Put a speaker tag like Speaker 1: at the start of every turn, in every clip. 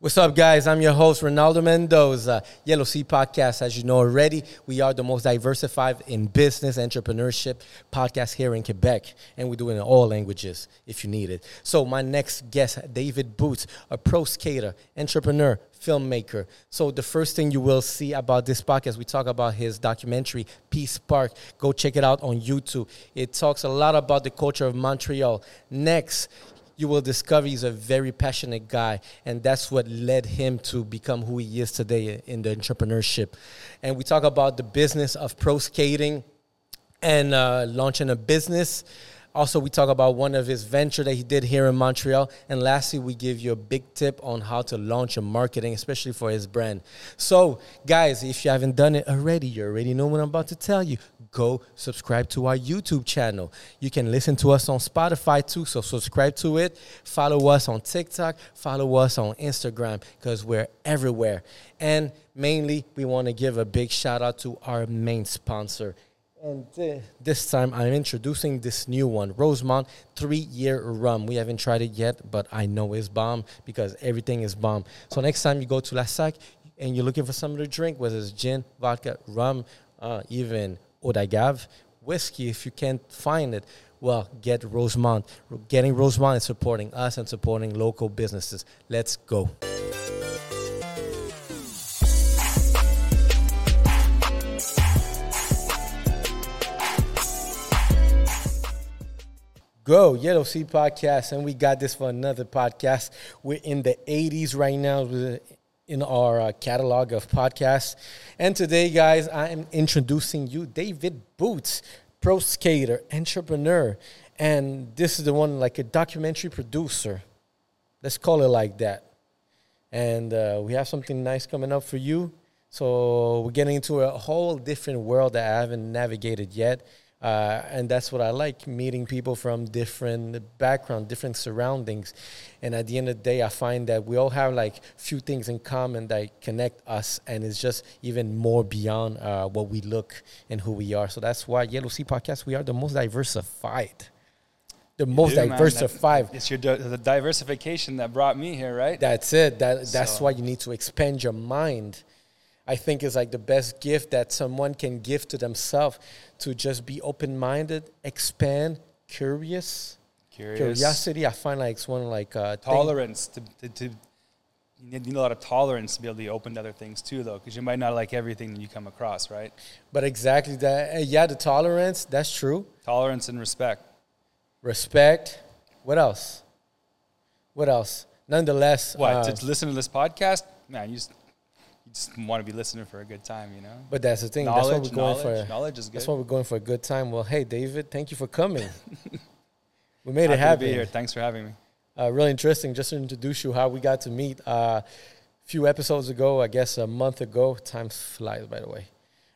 Speaker 1: What's up, guys? I'm your host, Ronaldo Mendoza. Yellow Sea Podcast, as you know already, we are the most diversified in business entrepreneurship podcast here in Quebec, and we do it in all languages if you need it. So, my next guest, David Boots, a pro skater, entrepreneur, filmmaker. So, the first thing you will see about this podcast, we talk about his documentary, Peace Park. Go check it out on YouTube. It talks a lot about the culture of Montreal. Next, you will discover he's a very passionate guy, and that's what led him to become who he is today in the entrepreneurship. And we talk about the business of pro skating and uh, launching a business. Also, we talk about one of his venture that he did here in Montreal. And lastly, we give you a big tip on how to launch a marketing, especially for his brand. So, guys, if you haven't done it already, you already know what I'm about to tell you. Go subscribe to our YouTube channel. You can listen to us on Spotify too, so subscribe to it. Follow us on TikTok, follow us on Instagram because we're everywhere. And mainly, we want to give a big shout out to our main sponsor, and this time I'm introducing this new one, Rosemont three year rum. We haven't tried it yet, but I know it's bomb because everything is bomb. So next time you go to La SAQ and you're looking for something to drink, whether it's gin, vodka, rum, uh, even eau d'agave, whiskey, if you can't find it, well, get Rosemont. Getting Rosemont is supporting us and supporting local businesses. Let's go. Go Yellow Sea Podcast, and we got this for another podcast. We're in the 80s right now in our uh, catalog of podcasts. And today, guys, I am introducing you David Boots, pro skater, entrepreneur, and this is the one like a documentary producer. Let's call it like that. And uh, we have something nice coming up for you. So we're getting into a whole different world that I haven't navigated yet. Uh, and that's what I like meeting people from different background, different surroundings. And at the end of the day, I find that we all have like few things in common that connect us, and it's just even more beyond uh, what we look and who we are. So that's why Yellow Sea Podcast we are the most diversified, the most
Speaker 2: do,
Speaker 1: diversified.
Speaker 2: it's your the diversification that brought me here, right?
Speaker 1: That's it. That that's so. why you need to expand your mind I think is like the best gift that someone can give to themselves to just be open minded, expand, curious.
Speaker 2: Curious.
Speaker 1: Curiosity, I find like it's one like uh,
Speaker 2: tolerance to, to, to, you need, a lot of tolerance to be able to be open to other things too, though, because you might not like everything that you come across, right?
Speaker 1: But exactly that, uh, yeah, the tolerance, that's true.
Speaker 2: Tolerance and respect.
Speaker 1: Respect. What else? What else? Nonetheless,
Speaker 2: what uh, to listen to this podcast, man, you just you just want to be listening for a good time, you know.
Speaker 1: But that's the thing. Knowledge, that's what we're going
Speaker 2: knowledge,
Speaker 1: for.
Speaker 2: Knowledge is good.
Speaker 1: That's what we're going for a good time. Well, hey, David, thank you for coming. we made
Speaker 2: Happy
Speaker 1: it happen.
Speaker 2: To be here. Thanks for having me.
Speaker 1: Uh, really interesting. Just to introduce you, how we got to meet. A uh, few episodes ago, I guess a month ago. Time flies, by the way.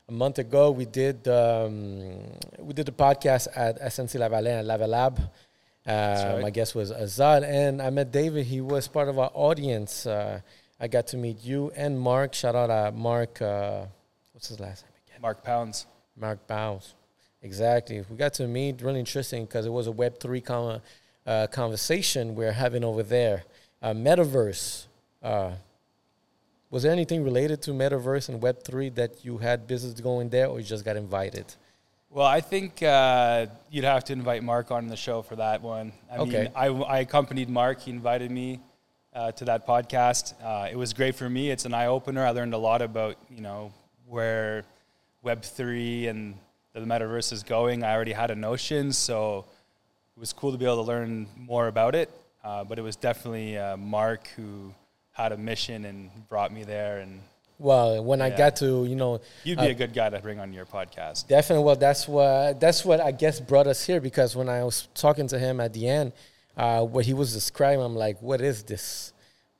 Speaker 1: A month ago, we did um, we did the podcast at SNC Lavalin at Lavalab. Uh, right. My guest was Azad, and I met David. He was part of our audience. Uh, I got to meet you and Mark. Shout out to Mark. Uh, what's his last name again?
Speaker 2: Mark Pounds.
Speaker 1: Mark Pounds. Exactly. We got to meet. Really interesting because it was a Web three con- uh, conversation we're having over there. Uh, metaverse. Uh, was there anything related to metaverse and Web three that you had business going there, or you just got invited?
Speaker 2: Well, I think uh, you'd have to invite Mark on the show for that one. I
Speaker 1: okay.
Speaker 2: Mean, I, I accompanied Mark. He invited me uh, to that podcast. Uh, it was great for me. It's an eye opener. I learned a lot about you know where Web three and the metaverse is going. I already had a notion, so it was cool to be able to learn more about it. Uh, but it was definitely uh, Mark who had a mission and brought me there and.
Speaker 1: Well, when yeah. I got to, you know,
Speaker 2: you'd be uh, a good guy to bring on your podcast.
Speaker 1: Definitely. Well, that's what that's what I guess brought us here because when I was talking to him at the end, uh, what he was describing, I'm like, what is this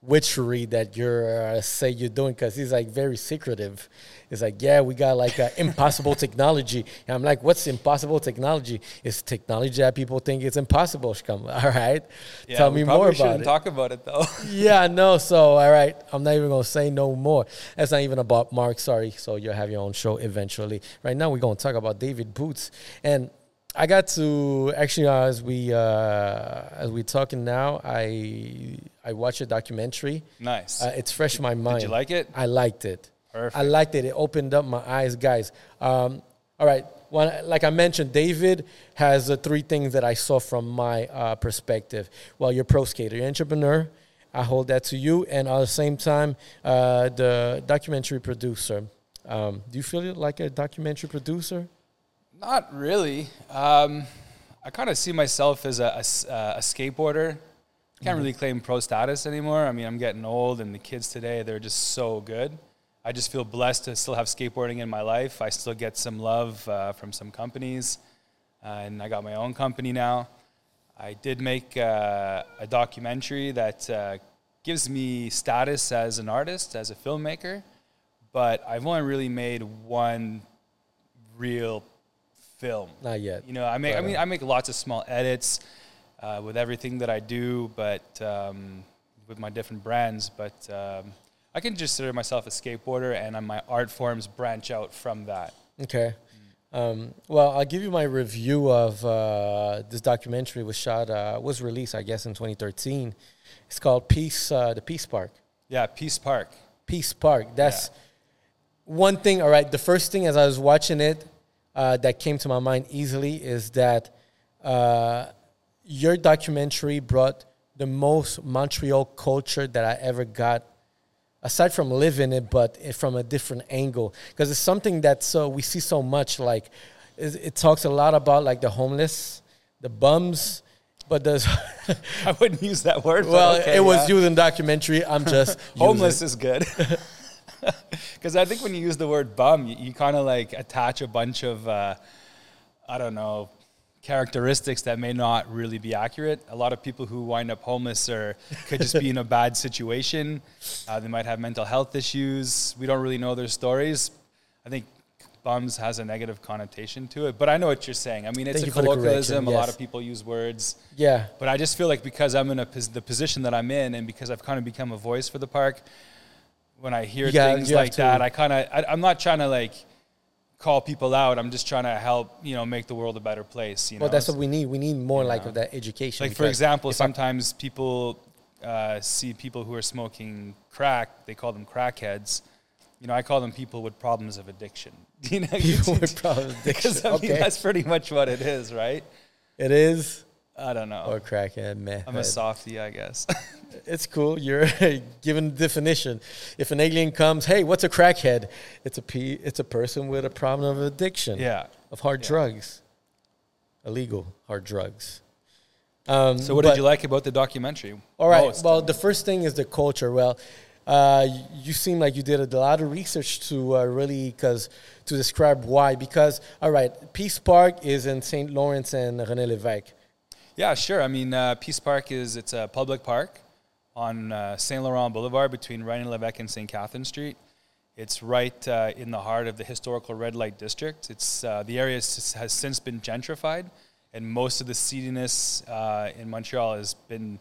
Speaker 1: witchery that you're uh, say you're doing? Because he's like very secretive. He's like, yeah, we got like uh, impossible technology. And I'm like, what's impossible technology? It's technology that people think it's impossible. All right,
Speaker 2: yeah,
Speaker 1: tell me more about it.
Speaker 2: Talk about it though.
Speaker 1: yeah, no. So all right, I'm not even gonna say no more. That's not even about Mark. Sorry. So you'll have your own show eventually. Right now, we're gonna talk about David Boots and I got to actually uh, as we uh, as we talking now. I I watched a documentary.
Speaker 2: Nice.
Speaker 1: Uh, it's fresh in my mind.
Speaker 2: Did you like it?
Speaker 1: I liked it.
Speaker 2: Perfect.
Speaker 1: I liked it. It opened up my eyes, guys. Um, all right. Like I mentioned, David has uh, three things that I saw from my uh, perspective. Well, you're a pro skater, you're an entrepreneur. I hold that to you, and at the same time, uh, the documentary producer. Um, do you feel like a documentary producer?
Speaker 2: Not really. Um, I kind of see myself as a, a a skateboarder. Can't really claim pro status anymore. I mean, I'm getting old, and the kids today, they're just so good. I just feel blessed to still have skateboarding in my life. I still get some love uh, from some companies, uh, and I got my own company now. I did make uh, a documentary that uh, gives me status as an artist, as a filmmaker, but I've only really made one real film.
Speaker 1: Not yet.
Speaker 2: You know, I make. I mean,
Speaker 1: uh,
Speaker 2: I make lots of small edits uh, with everything that I do, but um, with my different brands. But um, I can just consider myself a skateboarder, and my art forms branch out from that.
Speaker 1: Okay. Um, well, I'll give you my review of uh, this documentary. Was shot, uh, was released, I guess, in 2013. It's called Peace, uh, the Peace Park.
Speaker 2: Yeah, Peace Park.
Speaker 1: Peace Park. That's one thing. All right. The first thing as I was watching it uh, that came to my mind easily is that uh, your documentary brought the most Montreal culture that I ever got. Aside from living it, but from a different angle, because it's something that so we see so much. Like it, it talks a lot about like the homeless, the bums, but does
Speaker 2: I wouldn't use that word.
Speaker 1: well,
Speaker 2: okay,
Speaker 1: it was
Speaker 2: yeah.
Speaker 1: used in documentary. I'm just
Speaker 2: Homeless is good. Because I think when you use the word bum, you, you kind of like attach a bunch of, uh, I don't know, characteristics that may not really be accurate. A lot of people who wind up homeless or could just be in a bad situation. Uh, they might have mental health issues. We don't really know their stories. I think bums has a negative connotation to it, but I know what you're saying. I mean, it's
Speaker 1: Thank
Speaker 2: a
Speaker 1: you for the
Speaker 2: colloquialism.
Speaker 1: correction,
Speaker 2: A lot of people use words.
Speaker 1: yeah.
Speaker 2: But I just feel like because I'm in a the position that I'm in, and because I've kind of become a voice for the park, when I hear things like that, I kind of I, I'm not trying to like call people out. I'm just trying to help you know make the world a better place. You know,
Speaker 1: Well, that's what we need. We need more like of that education.
Speaker 2: like for example,
Speaker 1: if I-
Speaker 2: sometimes people uh, see people who are smoking crack. They call them crackheads. You know, I call them people with problems of addiction. You know,
Speaker 1: people with problems with addiction.
Speaker 2: because I mean,
Speaker 1: Okay,
Speaker 2: that's pretty much what it is, right?
Speaker 1: it is
Speaker 2: I don't know.
Speaker 1: or crackhead, man.
Speaker 2: I'm a softie, I guess.
Speaker 1: It's cool. You're given definition. If an alien comes, hey, what's a crackhead? It's a pe- It's a person with a problem of addiction.
Speaker 2: yeah.
Speaker 1: Of hard
Speaker 2: Yeah.
Speaker 1: drugs, illegal hard drugs. Um,
Speaker 2: So, what
Speaker 1: but-
Speaker 2: did you like about the documentary?
Speaker 1: All right.
Speaker 2: most?
Speaker 1: Well, the first thing is the culture. Well, uh, you seem like you did a lot of research to uh, really because to describe why. Because all right, Peace Park is in St. Lawrence and René Lévesque.
Speaker 2: Yeah, sure. I mean, uh, Peace Park is it's a public park on uh, Saint Laurent Boulevard between René Lévesque and St. Catherine Street. It's right uh, in the heart of the historical red light district. It's uh, the area has since been gentrified, and most of the seediness uh, in Montreal has been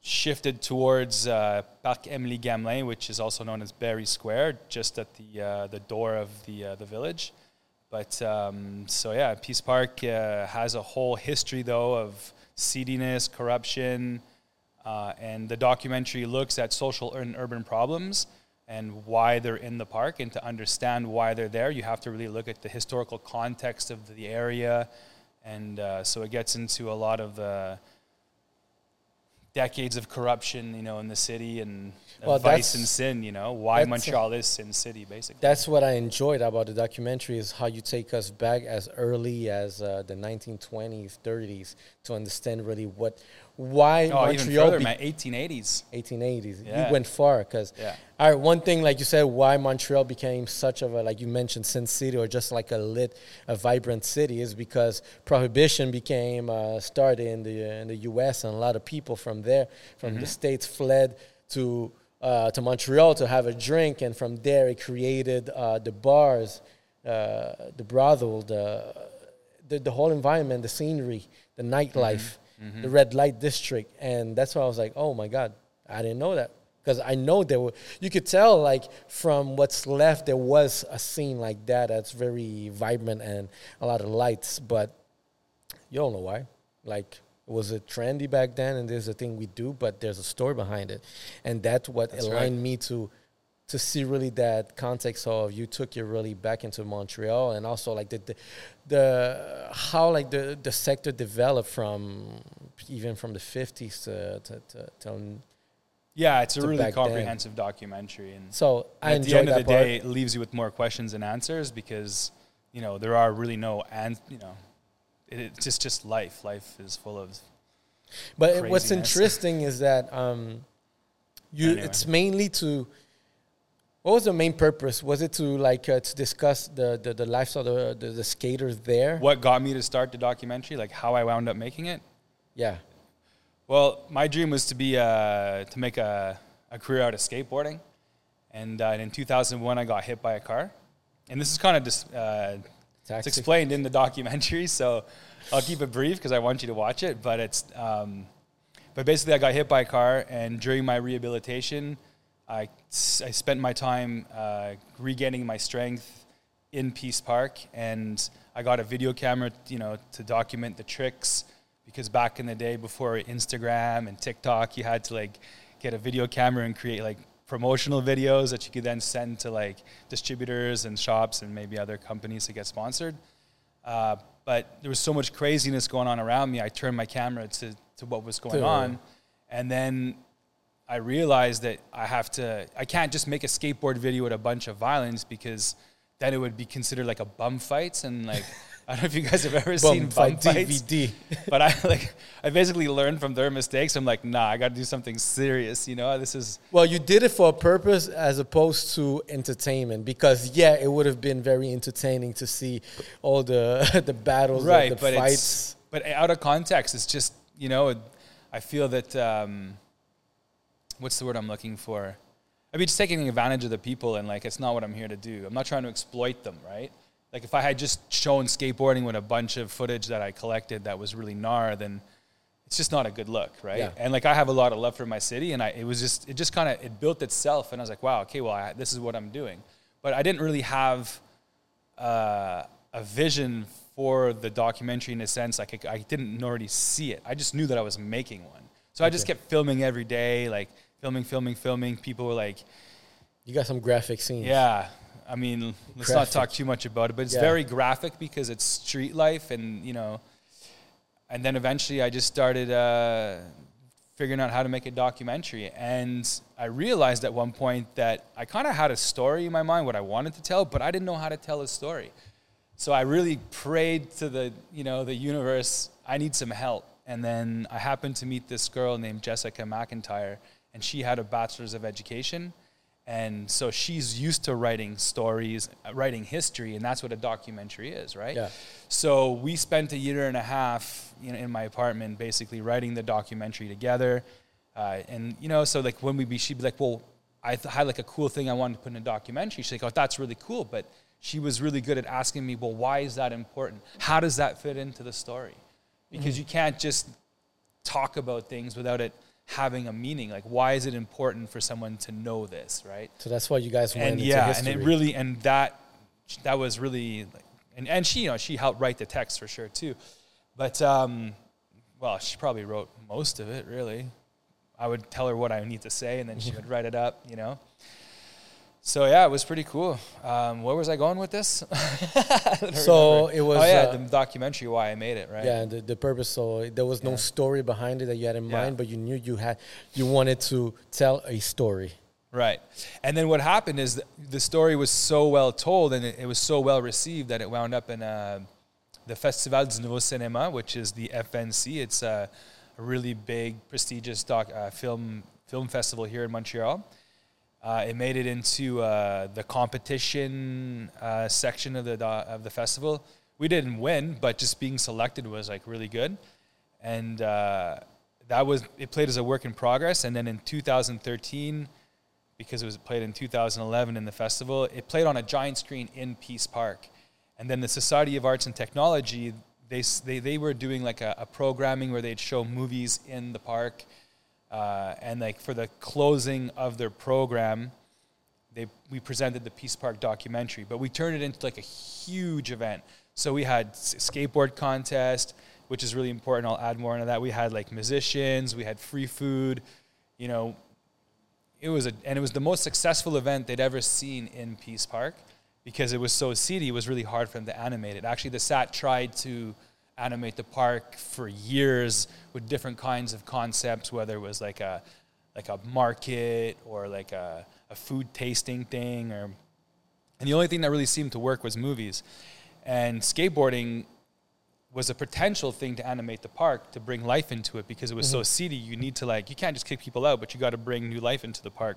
Speaker 2: shifted towards uh, Parc Émilie Gamelin, which is also known as Berri Square, just at the uh, the door of the the village. But um, so yeah, Peace Park uh, has a whole history though of seediness, corruption, uh, and the documentary looks at social and urban problems and why they're in the park. And to understand why they're there, you have to really look at the historical context of the area, and uh, so it gets into a lot of the decades of corruption, you know, in the city and
Speaker 1: Well,
Speaker 2: vice and sin. You know, why Montreal is Sin City, basically.
Speaker 1: That's what I enjoyed about the documentary is how you take us back as early as uh, the 1920s, 30s to understand really what, why
Speaker 2: oh, even
Speaker 1: Montreal
Speaker 2: further,
Speaker 1: be-
Speaker 2: man, 1880s.
Speaker 1: 1880s.
Speaker 2: Yeah.
Speaker 1: You went far because
Speaker 2: Yeah.
Speaker 1: All right, one thing like you said, why Montreal became such of a like you mentioned, Sin City or just like a lit, a vibrant city is because prohibition became uh, started in the in the U.S. and a lot of people from there, from the states, fled to uh, to Montreal to have a drink, and from there it created uh, the bars, uh, the brothel, the, the the whole environment, the scenery, the nightlife, the red light district, and that's why I was like, oh my god, I didn't know that because I know there were. You could tell like from what's left, there was a scene like that that's very vibrant and a lot of lights, but You don't know why. Like, it was it trendy back then and there's a thing we do, but there's a story behind it. And that's what
Speaker 2: That's
Speaker 1: aligned
Speaker 2: right.
Speaker 1: me to to see really that context of you took it really back into Montreal and also like the the, the how like the, the sector developed from even from the 50s to, to, to, to
Speaker 2: Yeah, it's a really
Speaker 1: back then.
Speaker 2: comprehensive documentary, and
Speaker 1: so I
Speaker 2: at the end of the
Speaker 1: part.
Speaker 2: day, it leaves you with more questions and answers because you know there are really no and you know it, it's just just life. Life is full of
Speaker 1: But what's interesting is that um, you
Speaker 2: Anyway.
Speaker 1: it's mainly to what was the main purpose? Was it to like uh, to discuss the the, the lives of the, the the skaters there?
Speaker 2: what got me to start the documentary, like how I wound up making it.
Speaker 1: Yeah,
Speaker 2: Well, my dream was to be uh, to make a, a career out of skateboarding, and uh, in 2001 I got hit by a car, and this is kind of just uh, it's explained in the documentary, so I'll keep it brief because I want you to watch it. But it's um, but basically I got hit by a car, and during my rehabilitation, I I spent my time uh, regaining my strength in Peace Park, and I got a video camera, you know, to document the tricks. Because back in the day, before Instagram and TikTok, you had to like get a video camera and create like promotional videos that you could then send to like distributors and shops and maybe other companies to get sponsored. Uh, but there was so much craziness going on around me. I turned my camera to, to what was going on, and then I realized that I have to. I can't just make a skateboard video with a bunch of violence because then it would be considered like a bum fights and like I don't know if you guys have ever seen
Speaker 1: Bum fight
Speaker 2: fights.
Speaker 1: DVD.
Speaker 2: But I like I basically learned from their mistakes. I'm like, nah, I got to do something serious. You know, this is
Speaker 1: Well, you did it for a purpose as opposed to entertainment because yeah, it would have been very entertaining to see all the the battles,
Speaker 2: right,
Speaker 1: the,
Speaker 2: but
Speaker 1: fights.
Speaker 2: it's but out of context, it's just you know, I feel that um, what's the word I'm looking for? I mean, just taking advantage of the people, and like it's not what I'm here to do. I'm not trying to exploit them, right? Like if I had just shown skateboarding with a bunch of footage that I collected that was really gnar, then it's just not a good look, right?
Speaker 1: Yeah.
Speaker 2: And like I have a lot of love for my city, and I it was just it just kind of it built itself, and I was like, wow, okay, well I, this is what I'm doing, but I didn't really have uh, a vision for the documentary in a sense. Like I, I didn't already see it. I just knew that I was making one. So I just kept filming every day, like filming, filming, filming. People were like,
Speaker 1: you got some graphic scenes.
Speaker 2: "Yeah." I mean, let's not talk too much about it, but it's
Speaker 1: Yeah.
Speaker 2: very graphic because it's street life, and you know. And then eventually, I just started uh, figuring out how to make a documentary, and I realized at one point that I kind of had a story in my mind, what I wanted to tell, but I didn't know how to tell a story. So I really prayed to the, you know, the universe, I need some help. And then I happened to meet this girl named Jessica McIntyre, and she had a bachelor's of education. And so she's used to writing stories, uh, writing history, and that's what a documentary is, right?
Speaker 1: Yeah.
Speaker 2: So we spent a year and a half you know, in my apartment basically writing the documentary together. Uh, and, you know, so like when we be, she'd be like, well, I th- had like a cool thing I wanted to put in a documentary. She's like, oh, that's really cool. But she was really good at asking me, well, why is that important? How does that fit into the story? Because you can't just talk about things without it having a meaning. Like, why is it important for someone to know this, right?
Speaker 1: So that's why you guys went
Speaker 2: and yeah, and it really and that that was really like, and and she you know she helped write the text for sure too, but um, well she probably wrote most of it really. I would tell her what I need to say, and then she would write it up, you know. So yeah, it was pretty cool. Um, where was I going with this?
Speaker 1: So
Speaker 2: remember.
Speaker 1: it was,
Speaker 2: Oh yeah,
Speaker 1: uh,
Speaker 2: the documentary why I made it, right?
Speaker 1: Yeah, the, the purpose. So there was no
Speaker 2: Yeah.
Speaker 1: story behind it that you had in
Speaker 2: Yeah.
Speaker 1: mind, but you knew you had you wanted to tell a story.
Speaker 2: Right. And then what happened is the story was so well told and it, it was so well received that it wound up in uh, the Festival du Nouveau Cinéma, which is the FNC. It's a, a really big, prestigious doc, uh, film film festival here in Montreal. Uh, it made it into uh, the competition uh, section of the of the festival. We didn't win, but just being selected was like really good, and uh, that was it played as a work in progress. And then in 2013, because it was played in 2011 in the festival, it played on a giant screen in Peace Park, and then the Society of Arts and Technology they they, they were doing like a, a programming where they'd show movies in the park. Uh, and like for the closing of their program, they we presented the Peace Park documentary, but we turned it into like a huge event. So we had skateboard contest, which is really important. I'll add more into that. We had like musicians, we had free food, you know. It was a and it was the most successful event they'd ever seen in Peace Park because it was so seedy. It was really hard for them to animate it. Actually, the SAT tried to animate the park for years with different kinds of concepts, whether it was like a like a market or like a, a food tasting thing or and the only thing that really seemed to work was movies. And skateboarding was a potential thing to animate the park to bring life into it because it was mm-hmm. so seedy. You need to like you can't just kick people out, but you got to bring new life into the park.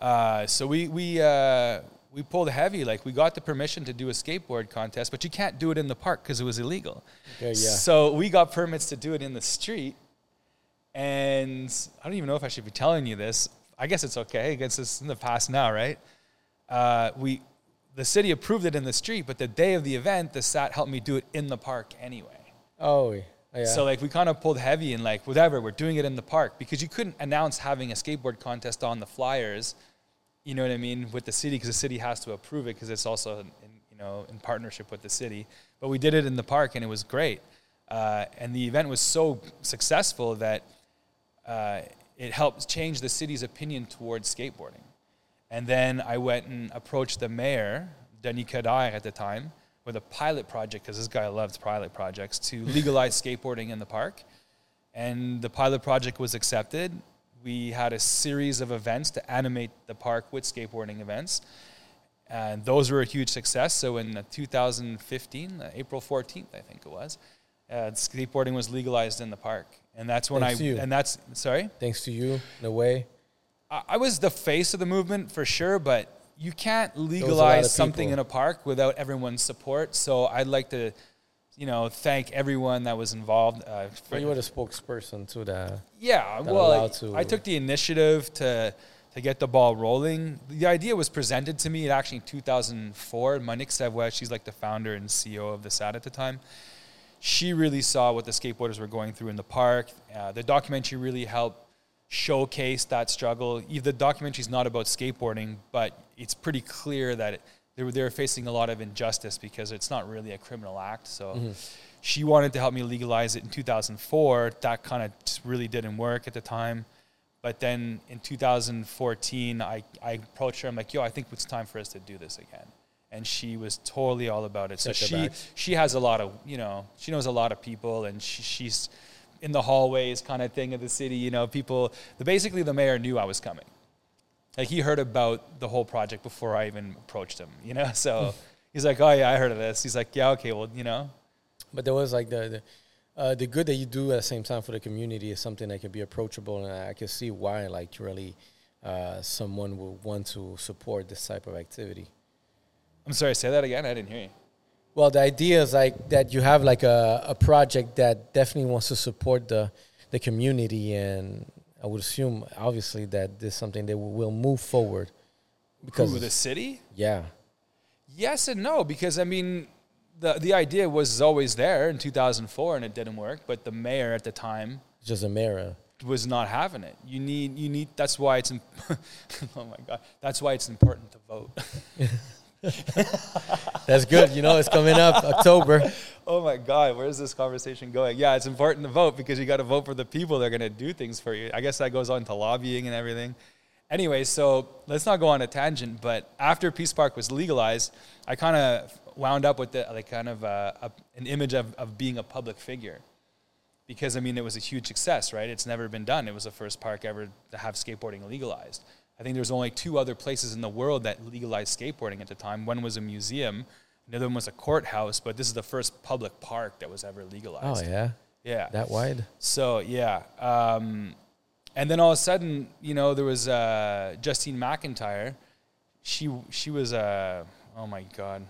Speaker 2: Uh, so we we uh, we pulled heavy. Like we got the permission to do a skateboard contest, but you can't do it in the park because it was illegal. Okay, yeah. So we got permits to do it in the street. And I don't even know if I should be telling you this. I guess it's okay. I guess it's in the past now, right? Uh, we, the city approved it in the street, but the day of the event, the SAT helped me do it in the park anyway.
Speaker 1: Oh,
Speaker 2: yeah. So like we kind of pulled heavy and like whatever, we're doing it in the park because you couldn't announce having a skateboard contest on the flyers you know what I mean, with the city because the city has to approve it because it's also in, you know in partnership with the city. But we did it in the park and it was great, uh, and the event was so successful that uh, it helped change the city's opinion towards skateboarding. And then I went and approached the mayor, Denis Coderre at the time, with a pilot project because this guy loves pilot projects to legalize skateboarding in the park. And the pilot project was accepted, we had a series of events to animate the park with skateboarding events. And those were a huge success. So in 2015, uh, April 14th, I think it was, uh, skateboarding was legalized in the park. And that's when
Speaker 1: Thanks
Speaker 2: I, and that's, sorry?
Speaker 1: Thanks to you, in a way.
Speaker 2: I, I was the face of the movement for sure, but you can't legalize something in a park without everyone's support. So I'd like to you know, thank everyone that was involved. Uh,
Speaker 1: for, you were the spokesperson to the.
Speaker 2: Yeah, well, I, I took the initiative to to get the ball rolling. The idea was presented to me in actually in 2004. Monique Savoie, she's like the founder and CEO of the SAT at the time. She really saw what the skateboarders were going through in the park. Uh, the documentary really helped showcase that struggle. The documentary is not about skateboarding, but it's pretty clear that it, they were, they were facing a lot of injustice because it's not really a criminal act. So mm-hmm. she wanted to help me legalize it in 2004. That kind of really didn't work at the time. But then in 2014, I, I approached her. I'm like, yo, I think it's time for us to do this again. And she was totally all about it. So she, she has a lot of, you know, she knows a lot of people and she, she's in the hallways kind of thing of the city. You know, people, the, basically the mayor knew I was coming like he heard about the whole project before I even approached him, you know. So he's like, "Oh yeah, I heard of this." He's like, "Yeah, okay, well, you know."
Speaker 1: But there was like the the, uh, the good that you do at the same time for the community is something that can be approachable, and I can see why like really uh, someone would want to support this type of activity.
Speaker 2: I'm sorry, say that again. I didn't hear you.
Speaker 1: Well, the idea is like that you have like a, a project that definitely wants to support the the community and I would assume, obviously, that this is something that will move forward.
Speaker 2: Because Who, the city?
Speaker 1: Yeah.
Speaker 2: Yes and no, because I mean, the the idea was always there in 2004, and it didn't work. But the mayor at the time,
Speaker 1: just a mayor,
Speaker 2: was not having it. You need you need. That's why it's. oh my god. That's why it's important to vote.
Speaker 1: That's good. You know, it's coming up October.
Speaker 2: Oh my God, where's this conversation going? Yeah, it's important to vote because you got to vote for the people that are going to do things for you. I guess that goes on to lobbying and everything. Anyway, so let's not go on a tangent. But after Peace Park was legalized, I kind of wound up with the, like kind of a, a, an image of, of being a public figure because I mean it was a huge success, right? It's never been done. It was the first park ever to have skateboarding legalized. I think there's only two other places in the world that legalized skateboarding at the time. One was a museum, another one was a courthouse, but this is the first public park that was ever legalized.
Speaker 1: Oh yeah,
Speaker 2: yeah,
Speaker 1: that wide.
Speaker 2: So yeah, um, and then all of a sudden, you know, there was uh, Justine McIntyre. She she was uh, oh my god,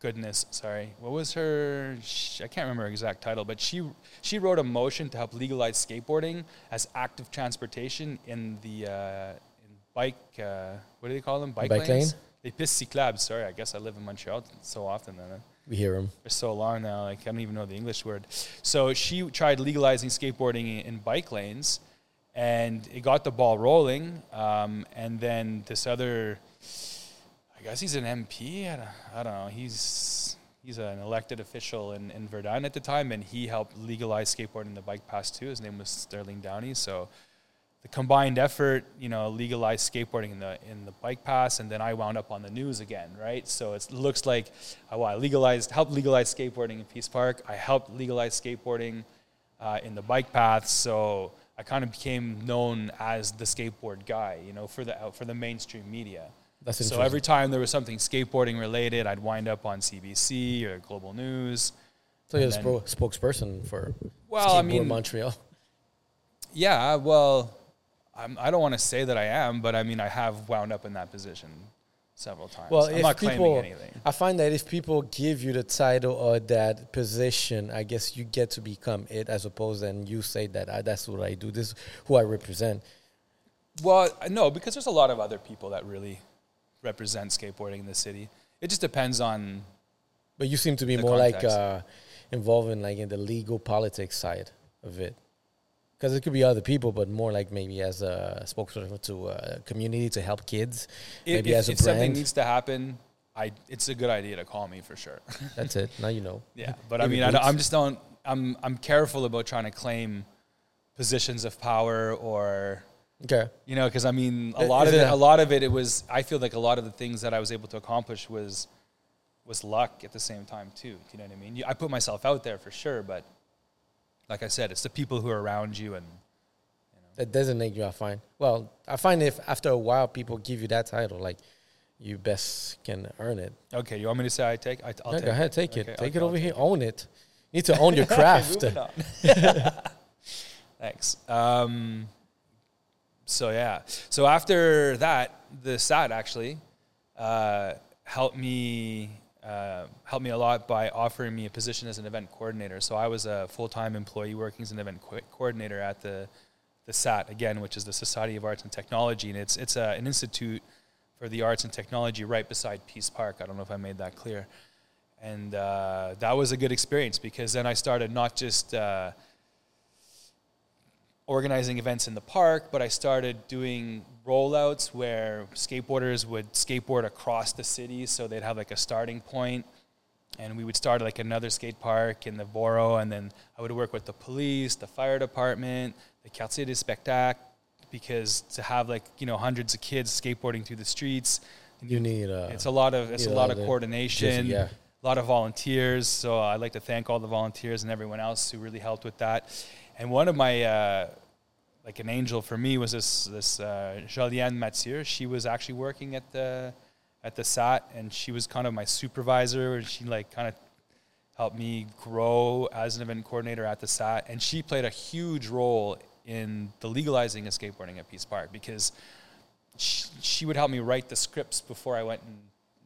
Speaker 2: goodness, sorry. What was her? I can't remember her exact title, but she she wrote a motion to help legalize skateboarding as active transportation in the uh, bike, uh, what do they call them?
Speaker 1: Bike, bike lanes? Lane?
Speaker 2: They pistes cyclables. Sorry, I guess I live in Montreal so often. Then
Speaker 1: we hear them
Speaker 2: for so long now. Like I don't even know the English word. So she tried legalizing skateboarding in bike lanes, and it got the ball rolling. Um, and then this other, I guess he's an MP. I don't, I don't know. He's he's an elected official in, in Verdun at the time, and he helped legalize skateboarding in the bike pass too. His name was Sterling Downey. So the combined effort, you know, legalized skateboarding in the in the bike pass, and then I wound up on the news again, right? So it looks like uh, well, I legalized, helped legalize skateboarding in Peace Park. I helped legalize skateboarding uh, in the bike path. So I kind of became known as the skateboard guy, you know, for the for the mainstream media.
Speaker 1: That's
Speaker 2: So every time there was something skateboarding related, I'd wind up on CBC or Global News.
Speaker 1: so you're the spokesperson for
Speaker 2: Well, I mean,
Speaker 1: Montreal.
Speaker 2: yeah, well, I'm, I don't want to say that I am, but I mean, I have wound up in that position several times.
Speaker 1: Well,
Speaker 2: I'm
Speaker 1: if
Speaker 2: not claiming
Speaker 1: people,
Speaker 2: anything.
Speaker 1: I find that if people give you the title or that position, I guess you get to become it, as opposed and you say that I, that's what I do. This is who I represent.
Speaker 2: Well, no, because there's a lot of other people that really represent skateboarding in the city. It just depends on
Speaker 1: But you seem to be more like
Speaker 2: context.
Speaker 1: uh, involved in like in the legal politics side of it, because it could be other people, but more like maybe as a spokesperson to a community to help kids.
Speaker 2: if,
Speaker 1: maybe
Speaker 2: if,
Speaker 1: as a
Speaker 2: if something needs to happen. I, it's a good idea to call me for sure.
Speaker 1: That's it. Now you know.
Speaker 2: Yeah, but I mean, I, I'm just don't. I'm I'm careful about trying to claim positions of power or
Speaker 1: Okay.
Speaker 2: you know because I mean a lot
Speaker 1: is
Speaker 2: of
Speaker 1: it
Speaker 2: it.
Speaker 1: a-
Speaker 2: lot of it. It was. I feel like a lot of the things that I was able to accomplish was was luck at the same time too. Do You know what I mean? I put myself out there for sure, but like I said, it's the people who are around you and
Speaker 1: That doesn't make you, I find. Well, I find if after a while people give you that title, like you best can earn it.
Speaker 2: okay. You want me to say I take? I, I'll
Speaker 1: No,
Speaker 2: take
Speaker 1: go ahead, take
Speaker 2: Okay,
Speaker 1: it.
Speaker 2: I'll-
Speaker 1: Take it
Speaker 2: I'll
Speaker 1: over here. Own it. You need to own your craft.
Speaker 2: Thanks. Um, so yeah. So after that, the SAT actually uh, helped me uh, helped me a lot by offering me a position as an event coordinator. So I was a full time employee working as an event co- coordinator at the the SAT again, which is the Society of Arts and Technology, and it's it's a, an institute for the arts and technology right beside Peace Park. I don't know if I made that clear. And uh, that was a good experience because then I started not just uh, organizing events in the park, but I started doing rollouts where skateboarders would skateboard across the city. So they'd have like a starting point, and we would start like another skate park in the borough, and then I would work with the police, the fire department, the Quartier des Spectacles, because to have like you know hundreds of kids skateboarding through the streets,
Speaker 1: You need uh,
Speaker 2: it's a lot of it's a lot of coordination,
Speaker 1: yeah.
Speaker 2: a lot of volunteers. So I'd like to thank all the volunteers and everyone else who really helped with that. And one of my uh, like an angel for me was this this uh, Joliane Mathieu. She was actually working at the at the SAT, and she was kind of my supervisor. And she like kind of helped me grow as an event coordinator at the SAT, and she played a huge role in the legalizing of skateboarding at Peace Park because she, she would help me write the scripts before I went and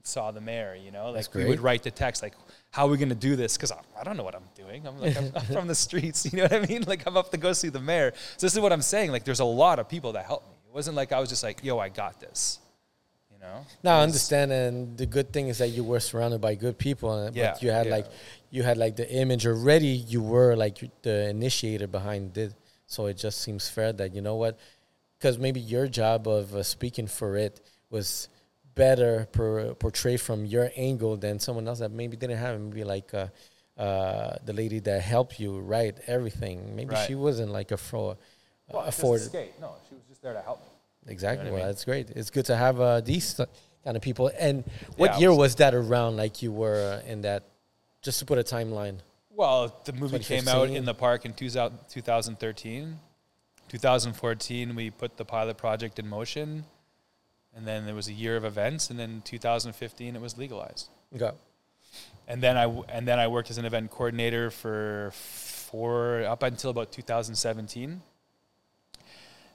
Speaker 2: saw the mayor. You know, like we would write the text, like how are we going to do this? Because I, I don't know what I'm doing. I'm like I'm, I'm from the streets. You know what I mean? Like I'm up to go see the mayor. So this is what I'm saying. Like there's a lot of people that helped me. It wasn't like I was just like, yo, I got this. You know?
Speaker 1: No, I understand, and the good thing is that you were surrounded by good people, and
Speaker 2: Yeah,
Speaker 1: but you had
Speaker 2: yeah.
Speaker 1: like you had like the image already. You were like the initiator behind it, so it just seems fair that you know what, because maybe your job of uh, speaking for it was better per, portrayed from your angle than someone else that maybe didn't have it. Maybe like uh, uh, the lady that helped you write everything. Maybe
Speaker 2: Right.
Speaker 1: she wasn't like a.
Speaker 2: Well,
Speaker 1: Uh,
Speaker 2: just
Speaker 1: afford
Speaker 2: skate. No, she was just there to help me.
Speaker 1: Exactly.
Speaker 2: I
Speaker 1: well,
Speaker 2: mean?
Speaker 1: that's great. It's good to have uh, these kind of people. And what
Speaker 2: Yeah,
Speaker 1: year
Speaker 2: was-
Speaker 1: was that around? Like you were in that? Just to put a timeline.
Speaker 2: Well, the movie came out in the park in 2000 2013. 2014, we put the pilot project in motion. And then there was a year of events. And then 2015, it was legalized.
Speaker 1: Okay.
Speaker 2: And then I, and then I worked as an event coordinator for four, up until about 2017.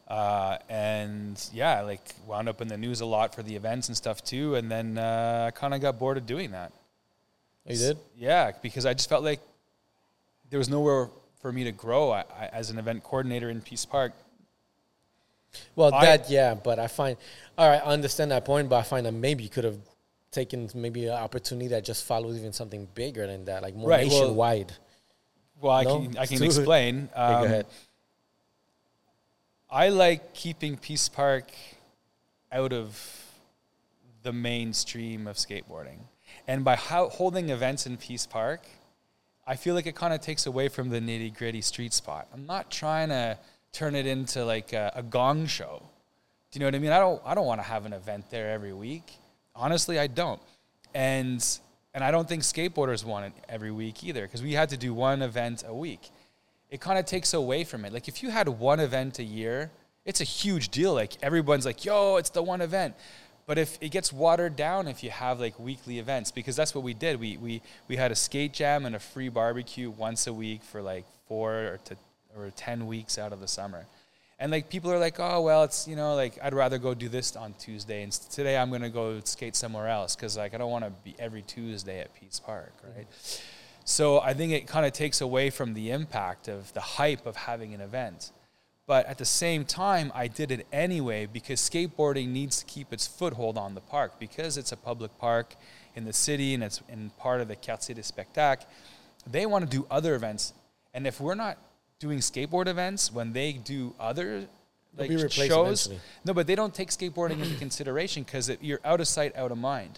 Speaker 2: Uh, and yeah, like wound up in the news a lot for the events and stuff too. And then uh, I kind of got bored of doing that.
Speaker 1: Oh, you did?
Speaker 2: Yeah, because I just felt like there was nowhere for me to grow I, I, as an event coordinator in Peace Park.
Speaker 1: Well,
Speaker 2: I-
Speaker 1: that yeah, but I find all right. I understand that point, but I find that maybe you could have taken maybe an opportunity that just follows even something bigger than that, like more
Speaker 2: Right,
Speaker 1: nationwide.
Speaker 2: Well, I
Speaker 1: No?
Speaker 2: can I can explain.
Speaker 1: Okay, go
Speaker 2: Um,
Speaker 1: ahead.
Speaker 2: I like keeping Peace Park out of the mainstream of skateboarding. And by how, holding events in Peace Park, I feel like it kind of takes away from the nitty gritty street spot. I'm not trying to turn it into like a, a gong show. Do you know what I mean? I don't I don't want to have an event there every week. Honestly, I don't. And and I don't think skateboarders want it every week either because we had to do one event a week. It kind of takes away from it. Like if you had one event a year, it's a huge deal. Like everyone's like, "Yo, it's the one event." But if it gets watered down if you have like weekly events, because that's what we did. We we we had a skate jam and a free barbecue once a week for like four or to or ten weeks out of the summer. And like people are like, oh well, it's you know like I'd rather go do this on Tuesday, and today I'm gonna go skate somewhere else because like I don't want to be every Tuesday at Peace Park, right? Mm-hmm. So I think it kind of takes away from the impact of the hype of having an event. But at the same time, I did it anyway because skateboarding needs to keep its foothold on the park because it's a public park in the city and it's in part of the Quartier des Spectacles. They want to do other events. And if we're not doing skateboard events when they do other like shows, eventually. no, but they don't take skateboarding into consideration because you're out of sight, out of mind.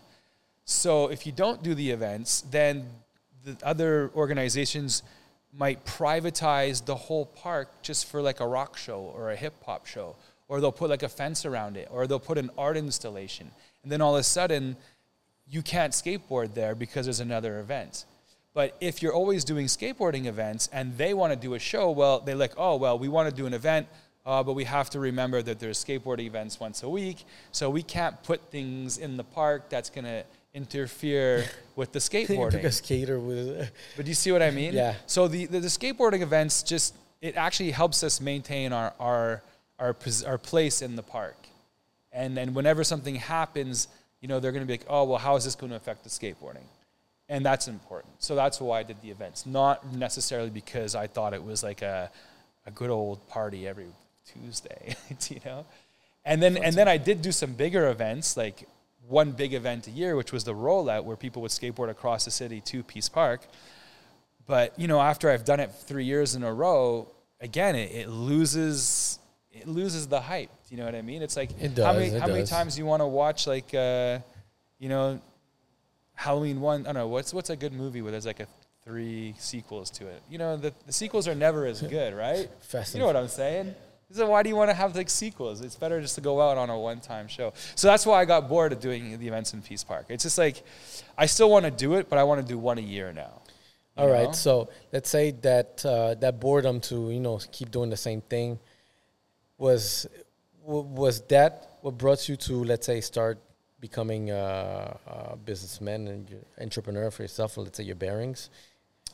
Speaker 2: So if you don't do the events, then the other organizations might privatize the whole park just for like a rock show or a hip hop show, or they'll put like a fence around it, or they'll put an art installation. And then all of a sudden, you can't skateboard there because there's another event. But if you're always doing skateboarding events and they want to do a show, well, they're like, oh, well, we want to do an event, uh, but we have to remember that there's skateboarding events once a week, so we can't put things in the park that's going to interfere with the skateboarding.
Speaker 1: like a skater with.
Speaker 2: but do you see what I mean?
Speaker 1: Yeah.
Speaker 2: So the, the, the skateboarding events just it actually helps us maintain our our our, our place in the park, and then whenever something happens, you know they're going to be like, oh well, how is this going to affect the skateboarding? And that's important. So that's why I did the events, not necessarily because I thought it was like a a good old party every Tuesday, you know. And then and then I did do some bigger events like one big event a year, which was the rollout where people would skateboard across the city to Peace Park. But you know, after I've done it three years in a row, again, it, it loses it loses the hype. You know what I mean? It's like
Speaker 1: does,
Speaker 2: how many
Speaker 1: how
Speaker 2: does.
Speaker 1: many
Speaker 2: times do you want to watch like uh, you know Halloween one? I don't know what's what's a good movie where there's like a three sequels to it. You know, the, the sequels are never as good, right?
Speaker 1: Fast
Speaker 2: you know what I'm saying? So why do you want to have like sequels? It's better just to go out on a one-time show. So that's why I got bored of doing the events in Peace Park. It's just like I still want to do it, but I want to do one a year now.
Speaker 1: All right. know? So let's say that uh, that boredom to you know keep doing the same thing was was that what brought you to let's say start becoming a, a businessman and entrepreneur for yourself? Let's say your bearings.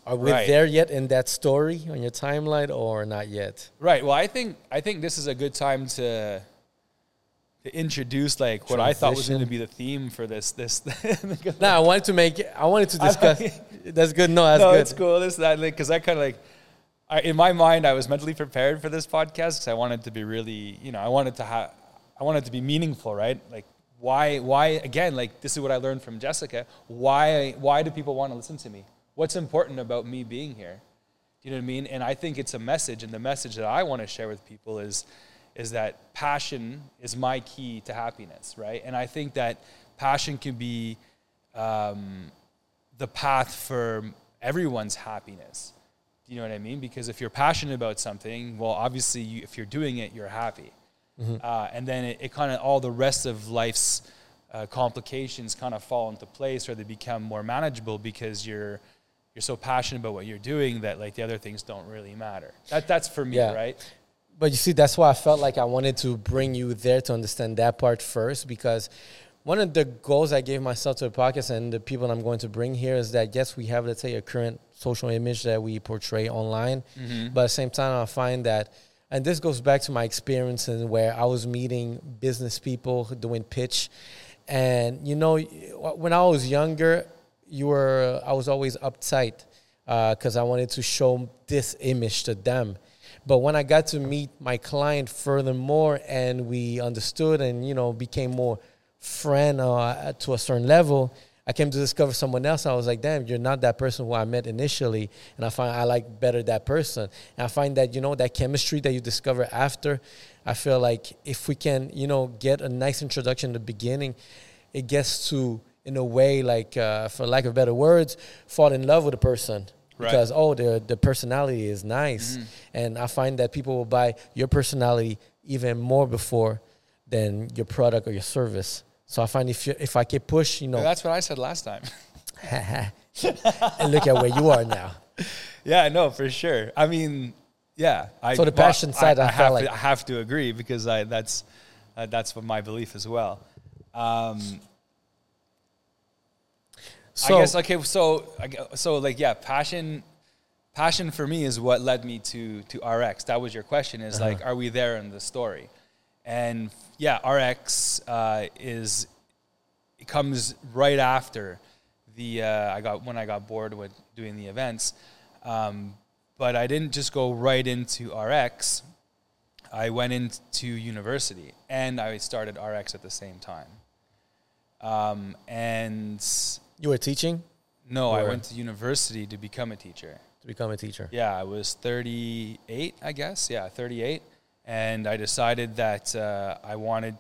Speaker 1: Are we right. there yet in that story on your timeline, or not yet?
Speaker 2: Right. Well, I think I think this is a good time to to introduce like what Transition. I thought was going to be the theme for this. This.
Speaker 1: no, I wanted to make. I wanted to discuss. that's good. No, that's
Speaker 2: no,
Speaker 1: good.
Speaker 2: It's cool. This that because I kind of like. I, in my mind, I was mentally prepared for this podcast because I wanted to be really, you know, I wanted to have, I wanted to be meaningful, right? Like, why, why again? Like, this is what I learned from Jessica. Why, why do people want to listen to me? What's important about me being here? Do you know what I mean? And I think it's a message, and the message that I want to share with people is, is that passion is my key to happiness, right? And I think that passion can be um, the path for everyone's happiness. Do you know what I mean? Because if you're passionate about something, well, obviously, you, if you're doing it, you're happy. Mm-hmm. Uh, and then it, it kind of all the rest of life's uh, complications kind of fall into place, or they become more manageable because you're you're so passionate about what you're doing that like the other things don't really matter. That that's for me, yeah. right?
Speaker 1: But you see, that's why I felt like I wanted to bring you there to understand that part first because one of the goals I gave myself to the podcast and the people I'm going to bring here is that yes, we have let's say a current social image that we portray online, mm-hmm. but at the same time, I find that. And this goes back to my experience and where I was meeting business people doing pitch. And, you know, when I was younger, you were I was always uptight because uh, I wanted to show this image to them. But when I got to meet my client furthermore, and we understood and you know became more friend uh, to a certain level, I came to discover someone else. I was like, damn, you're not that person who I met initially, and I find I like better that person. And I find that you know that chemistry that you discover after. I feel like if we can, you know, get a nice introduction in the beginning, it gets to in a way, like uh, for lack of better words, fall in love with a person
Speaker 2: Right.
Speaker 1: because oh, the the personality is nice,
Speaker 2: Mm-hmm.
Speaker 1: and I find that people will buy your personality even more before than your product or your service. So I find if you, if I keep push, you know,
Speaker 2: That's what I said last time.
Speaker 1: and look at where you are now.
Speaker 2: yeah, no, for sure. I mean, yeah. I,
Speaker 1: So the passion side, I
Speaker 2: I,
Speaker 1: felt
Speaker 2: have
Speaker 1: like-
Speaker 2: to, I have to agree because I, that's uh, that's what my belief as well. Um,
Speaker 1: So
Speaker 2: I guess okay. So so like yeah, passion. Passion for me is what led me to to RX. That was your question. Is
Speaker 1: Uh-huh.
Speaker 2: like, are we there in the story? And yeah, RX uh, is it comes right after the uh, I got when I got bored with doing the events. Um, but I didn't just go right into RX. I went into university and I started RX at the same time. Um, and
Speaker 1: you were teaching
Speaker 2: no, I went to university to become a teacher.
Speaker 1: to become a teacher.
Speaker 2: Yeah, I was 38, I guess. Yeah, 38. And I decided that uh, I wanted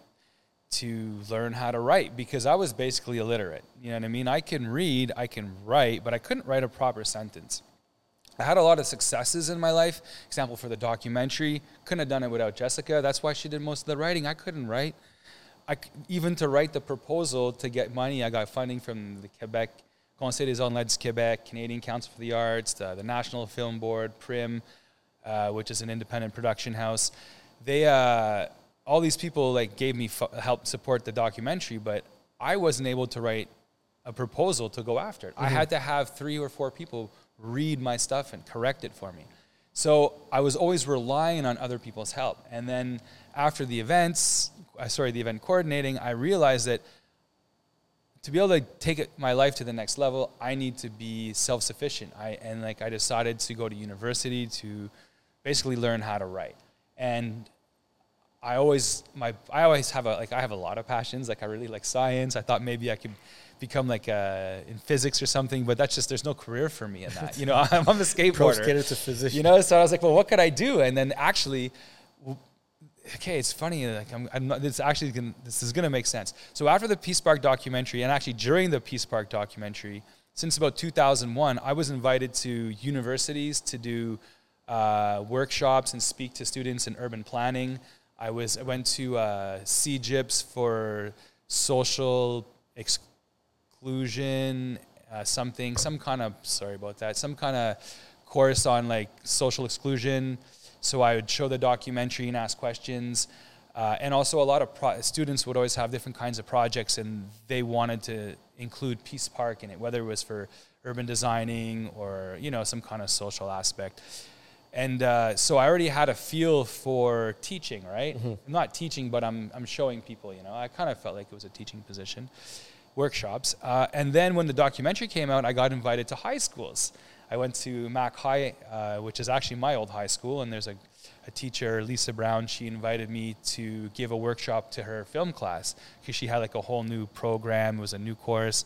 Speaker 2: to learn how to write because I was basically illiterate. You know what I mean? I can read, I can write, but I couldn't write a proper sentence. I had a lot of successes in my life. Example for the documentary, couldn't have done it without Jessica. That's why she did most of the writing. I couldn't write. I, even to write the proposal to get money, I got funding from the Quebec Conseil des Arts Quebec, Canadian Council for the Arts, the, the National Film Board, PRIM, uh, which is an independent production house. They uh, all these people like gave me fu- help support the documentary, but I wasn't able to write a proposal to go after it. I had to have three or four people read my stuff and correct it for me. So I was always relying on other people's help. And then after the events, uh, sorry, the event coordinating, I realized that to be able to take it, my life to the next level, I need to be self-sufficient. I and like I decided to go to university to basically learn how to write. And I always my I always have a like I have a lot of passions. Like I really like science. I thought maybe I could become like uh, in physics or something, but that's just there's no career for me in that. You know, I'm, I'm a
Speaker 1: Pro
Speaker 2: skateboarder.
Speaker 1: skater to physician.
Speaker 2: You know, so I was like, well, what could I do? And then actually, okay, it's funny. Like, I'm, I'm not, this actually gonna, this is gonna make sense. So after the Peace Park documentary, and actually during the Peace Park documentary, since about 2001, I was invited to universities to do uh, workshops and speak to students in urban planning. I was I went to uh, CGIPS for social exclusion, uh, something, some kind of sorry about that, some kind of course on like social exclusion. So I would show the documentary and ask questions. Uh, and also, a lot of pro- students would always have different kinds of projects, and they wanted to include Peace Park in it, whether it was for urban designing or you know some kind of social aspect. And uh, so I already had a feel for teaching, right? I'm not teaching, but I'm I'm showing people. You know, I kind of felt like it was a teaching position, workshops. Uh, and then when the documentary came out, I got invited to high schools. I went to Mac High, uh, which is actually my old high school, and there's a, a teacher, Lisa Brown. She invited me to give a workshop to her film class because she had like a whole new program. It was a new course,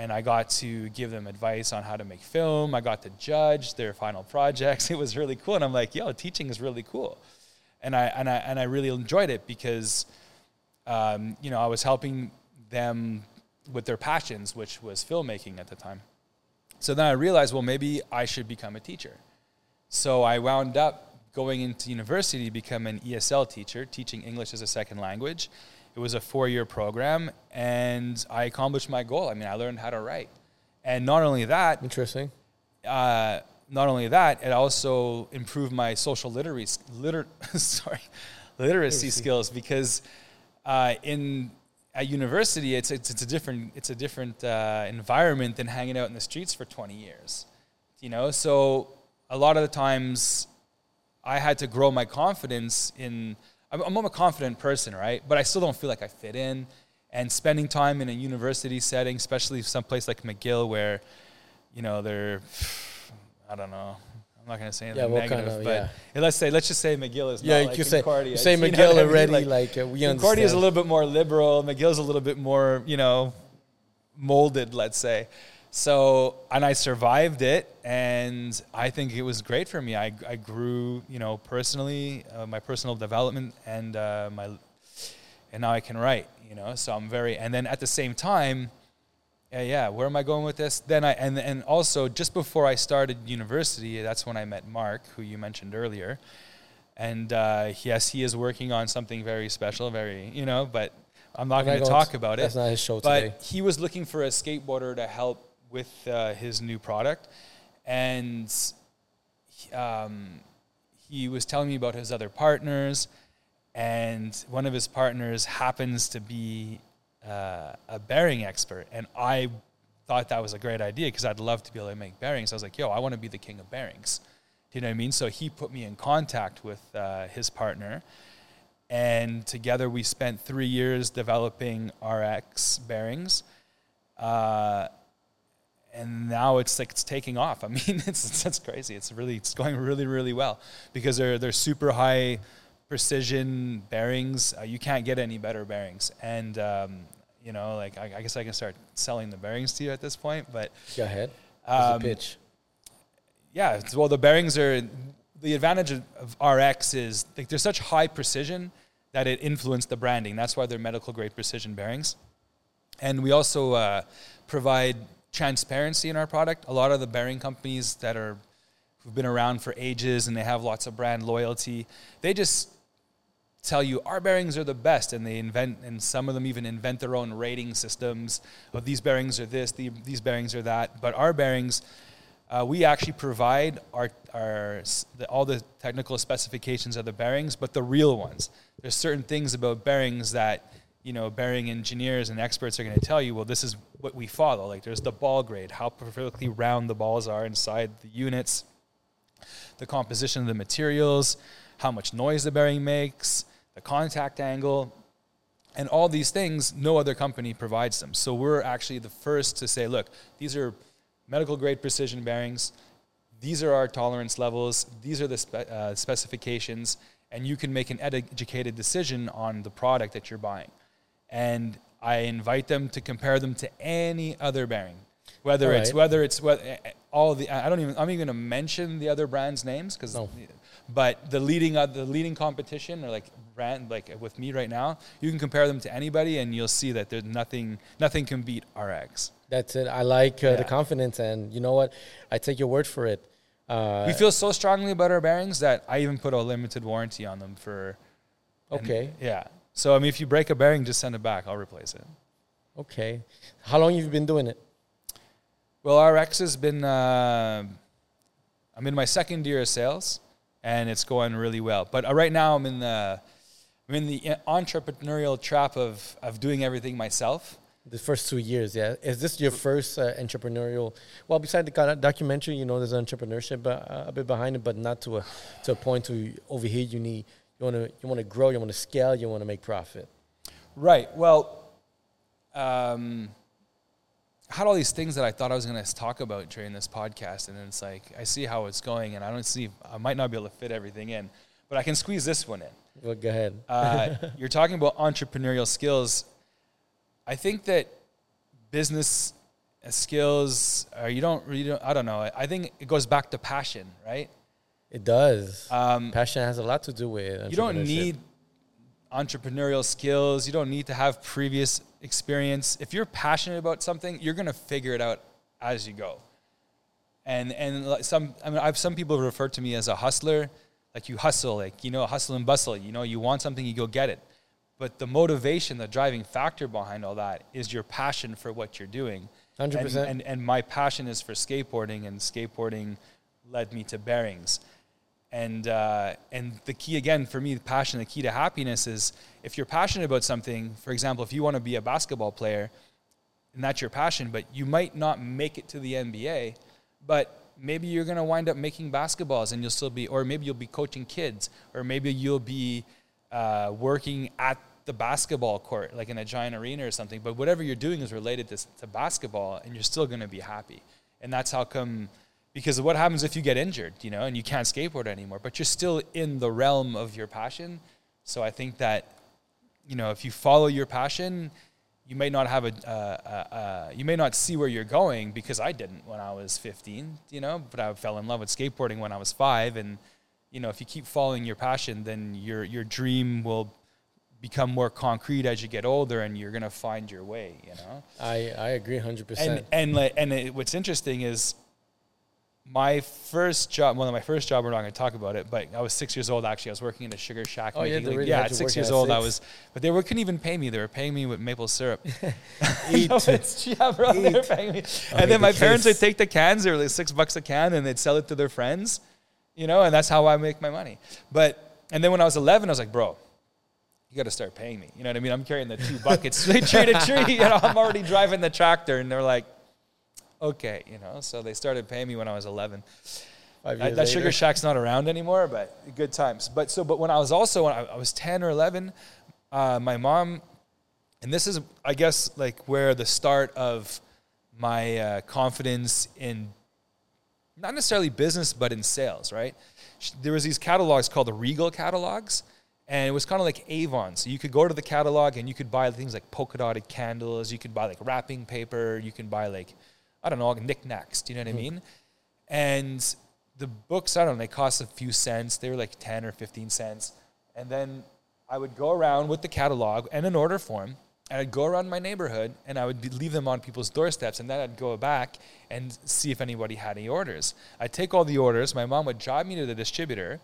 Speaker 2: and I got to give them advice on how to make film. I got to judge their final projects. It was really cool, and I'm like, yo, teaching is really cool, and I and I and I really enjoyed it because, um, you know, I was helping them with their passions, which was filmmaking at the time. So then I realized, well, maybe I should become a teacher. So I wound up going into university to become an ESL teacher, teaching English as a second language. It was a four year program, and I accomplished my goal. I mean, I learned how to write. And not only that,
Speaker 1: Interesting.
Speaker 2: uh, not only that, it also improved my social literacy, liter, sorry, literacy skills because uh, in at university it's, it's it's a different it's a different uh, environment than hanging out in the streets for 20 years, you know. So a lot of the times, I had to grow my confidence in. I'm, I'm a confident person, right? But I still don't feel like I fit in. And spending time in a university setting, especially someplace like McGill, where you know they're I don't know. I'm not gonna say anything
Speaker 1: Yeah,
Speaker 2: negative,
Speaker 1: kind of-
Speaker 2: but
Speaker 1: yeah.
Speaker 2: let's say let's just say McGill is
Speaker 1: Yeah,
Speaker 2: not
Speaker 1: you
Speaker 2: like
Speaker 1: could say
Speaker 2: Concordia.
Speaker 1: you say
Speaker 2: You know
Speaker 1: McGill
Speaker 2: what I mean?
Speaker 1: already. Like, uh, we
Speaker 2: Concordia is a little bit more liberal. McGill's a little bit more, you know, molded, let's say. So, and I survived it, and I think it was great for me. I, I grew, you know, personally, uh, my personal development, and uh, my, and now I can write, you know. So I'm very, and then at the same time, yeah, yeah, where am I going with this? Then I and and also just before I started university, that's when I met Mark, who you mentioned earlier, and uh, yes, he is working on something very special, very you know, but I'm not going to talk about
Speaker 1: that's
Speaker 2: it.
Speaker 1: That's not his show
Speaker 2: but
Speaker 1: today.
Speaker 2: he was looking for a skateboarder to help with uh, his new product, and um, he was telling me about his other partners, and one of his partners happens to be uh, a bearing expert, and I thought that was a great idea because I'd love to be able to make bearings. I was like, yo, I want to be the king of bearings. Do you know what I mean? So he put me in contact with uh, his partner, and together we spent three years developing RX bearings. Uh, and now it's like it's taking off. I mean, it's that's crazy. It's really it's going really really well because they're they're super high precision bearings. Uh, you can't get any better bearings, and um, you know, like I, I, guess I can start selling the bearings to you at this point. But
Speaker 1: go ahead. Um, pitch.
Speaker 2: Yeah, well, the bearings are the advantage of, of RX is like they're such high precision that it influenced the branding. That's why they're medical grade precision bearings, and we also uh, provide transparency in our product. A lot of the bearing companies that are who've been around for ages and they have lots of brand loyalty, they just tell you our bearings are the best and they invent and some of them even invent their own rating systems of these bearings are this the, these bearings are that but our bearings uh, we actually provide our, our the, all the technical specifications of the bearings but the real ones there's certain things about bearings that you know, bearing engineers and experts are going to tell you, well, this is what we follow. Like there's the ball grade, how perfectly round the balls are inside the units, the composition of the materials, how much noise the bearing makes, the contact angle, and all these things, no other company provides them. So we're actually the first to say, look, these are medical grade precision bearings. These are our tolerance levels. These are the spe- uh, specifications, and you can make an educated decision on the product that you're buying and I invite them to compare them to any other bearing, whether it's whether it's whether, eh, eh, all the I don't even I'm even going to mention the other brands' names because, no. but the leading uh, the leading competition or like brand like with me right now, you can compare them to anybody and you'll see that there's nothing nothing can beat RX.
Speaker 1: That's it. I like uh, yeah. the confidence, and you know what? I take your word for it.
Speaker 2: Uh, we feel so strongly about our bearings that I even put a limited warranty on them for.
Speaker 1: Okay.
Speaker 2: yeah. So I mean, if you break a bearing, just send it back. I'll replace it.
Speaker 1: Okay. How long have you been doing it?
Speaker 2: Well, RX has been. Uh, I'm in my second year of sales, and it's going really well. But uh, right now, I'm in the I'm in the entrepreneurial trap of of doing everything myself.
Speaker 1: The first two years, yeah. Is this your first uh, entrepreneurial? Well, beside the documentary, you know, there's entrepreneurship uh, a bit behind it, but not to a to a point to over here you need you want to you want to grow, you want to scale, you want to make profit.
Speaker 2: Right. Well, um, I had all these things that I thought I was going to talk about during this podcast, and it's like I see how it's going, and I don't see I might not be able to fit everything in, but I can squeeze this one in.
Speaker 1: Well, go ahead.
Speaker 2: uh, you're talking about entrepreneurial skills. I think that business skills, uh, you don't, you don't, I don't know. I think it goes back to passion, right?
Speaker 1: It does. Um, Passion has a lot to do with it.
Speaker 2: You don't need entrepreneurial skills. You don't need to have previous experience. If you're passionate about something, you're going to figure it out as you go. And and some I mean I've some people refer to me as a hustler. Like you hustle, like you know, hustle and bustle. You know, you want something, you go get it. But the motivation, the driving factor behind all that is your passion for what you're doing.
Speaker 1: Hundred
Speaker 2: and,
Speaker 1: percent.
Speaker 2: And and my passion is for skateboarding, and skateboarding led me to bearings and uh, and the key again for me, the passion, the key to happiness is if you're passionate about something. For example, if you want to be a basketball player, and that's your passion, but you might not make it to the NBA, but maybe you're going to wind up making basketballs, and you'll still be, or maybe you'll be coaching kids, or maybe you'll be uh, working at the basketball court, like in a giant arena or something. But whatever you're doing is related to, to basketball, and you're still going to be happy. And that's how come because what happens if you get injured, you know, and you can't skateboard anymore, but you're still in the realm of your passion. So I think that, you know, if you follow your passion, you may not have a, uh, uh, uh, you may not see where you're going because I didn't when I was 15, you know, but I fell in love with skateboarding when I was five. And, you know, if you keep following your passion, then your, your dream will become more concrete as you get older, and you're gonna find your way. You know.
Speaker 1: I I agree hundred
Speaker 2: And
Speaker 1: percent.
Speaker 2: and like, and it, what's interesting is my first job. Well, of my first job. We're not going to talk about it, but I was six years old. Actually, I was working in a sugar shack.
Speaker 1: Oh, yeah,
Speaker 2: making,
Speaker 1: they
Speaker 2: like-
Speaker 1: really
Speaker 2: yeah. At six years
Speaker 1: at
Speaker 2: old, I was, but they were, couldn't even pay me. They were paying me with maple syrup.
Speaker 1: Eat.
Speaker 2: No, it's- yeah, bro, they were paying me.
Speaker 1: Oh,
Speaker 2: And then my
Speaker 1: the
Speaker 2: parents would take the cans. They were like six bucks a can, and they'd sell it to their friends. You know, and that's how I make my money. But and then when I was 11, I was like, bro. You got to start paying me. You know what I mean? I'm carrying the two buckets straight tree to tree. You know, I'm already driving the tractor, and they're like, "Okay," you know. So they started paying me when I was 11.
Speaker 1: Five
Speaker 2: That, that sugar shack's not around anymore, but good times. But so, but when I was also when I, I was 10 or 11, uh, my mom, and this is I guess like where the start of my uh, confidence in not necessarily business but in sales. Right? There was these catalogs called the Regal catalogs. And it was kind of like Avon. So you could go to the catalog and you could buy things like polka dotted candles. You could buy like wrapping paper. You can buy like, I don't know, like knickknacks. Do you know what I hmm. mean? And the books, I don't know, they cost a few cents. They were like 10 or 15 cents. And then I would go around with the catalog and an order form, and I'd go around my neighborhood and I would be, leave them on people's doorsteps. And then I'd go back and see if anybody had any orders. I'd take all the orders. My mom would drive me to the distributor.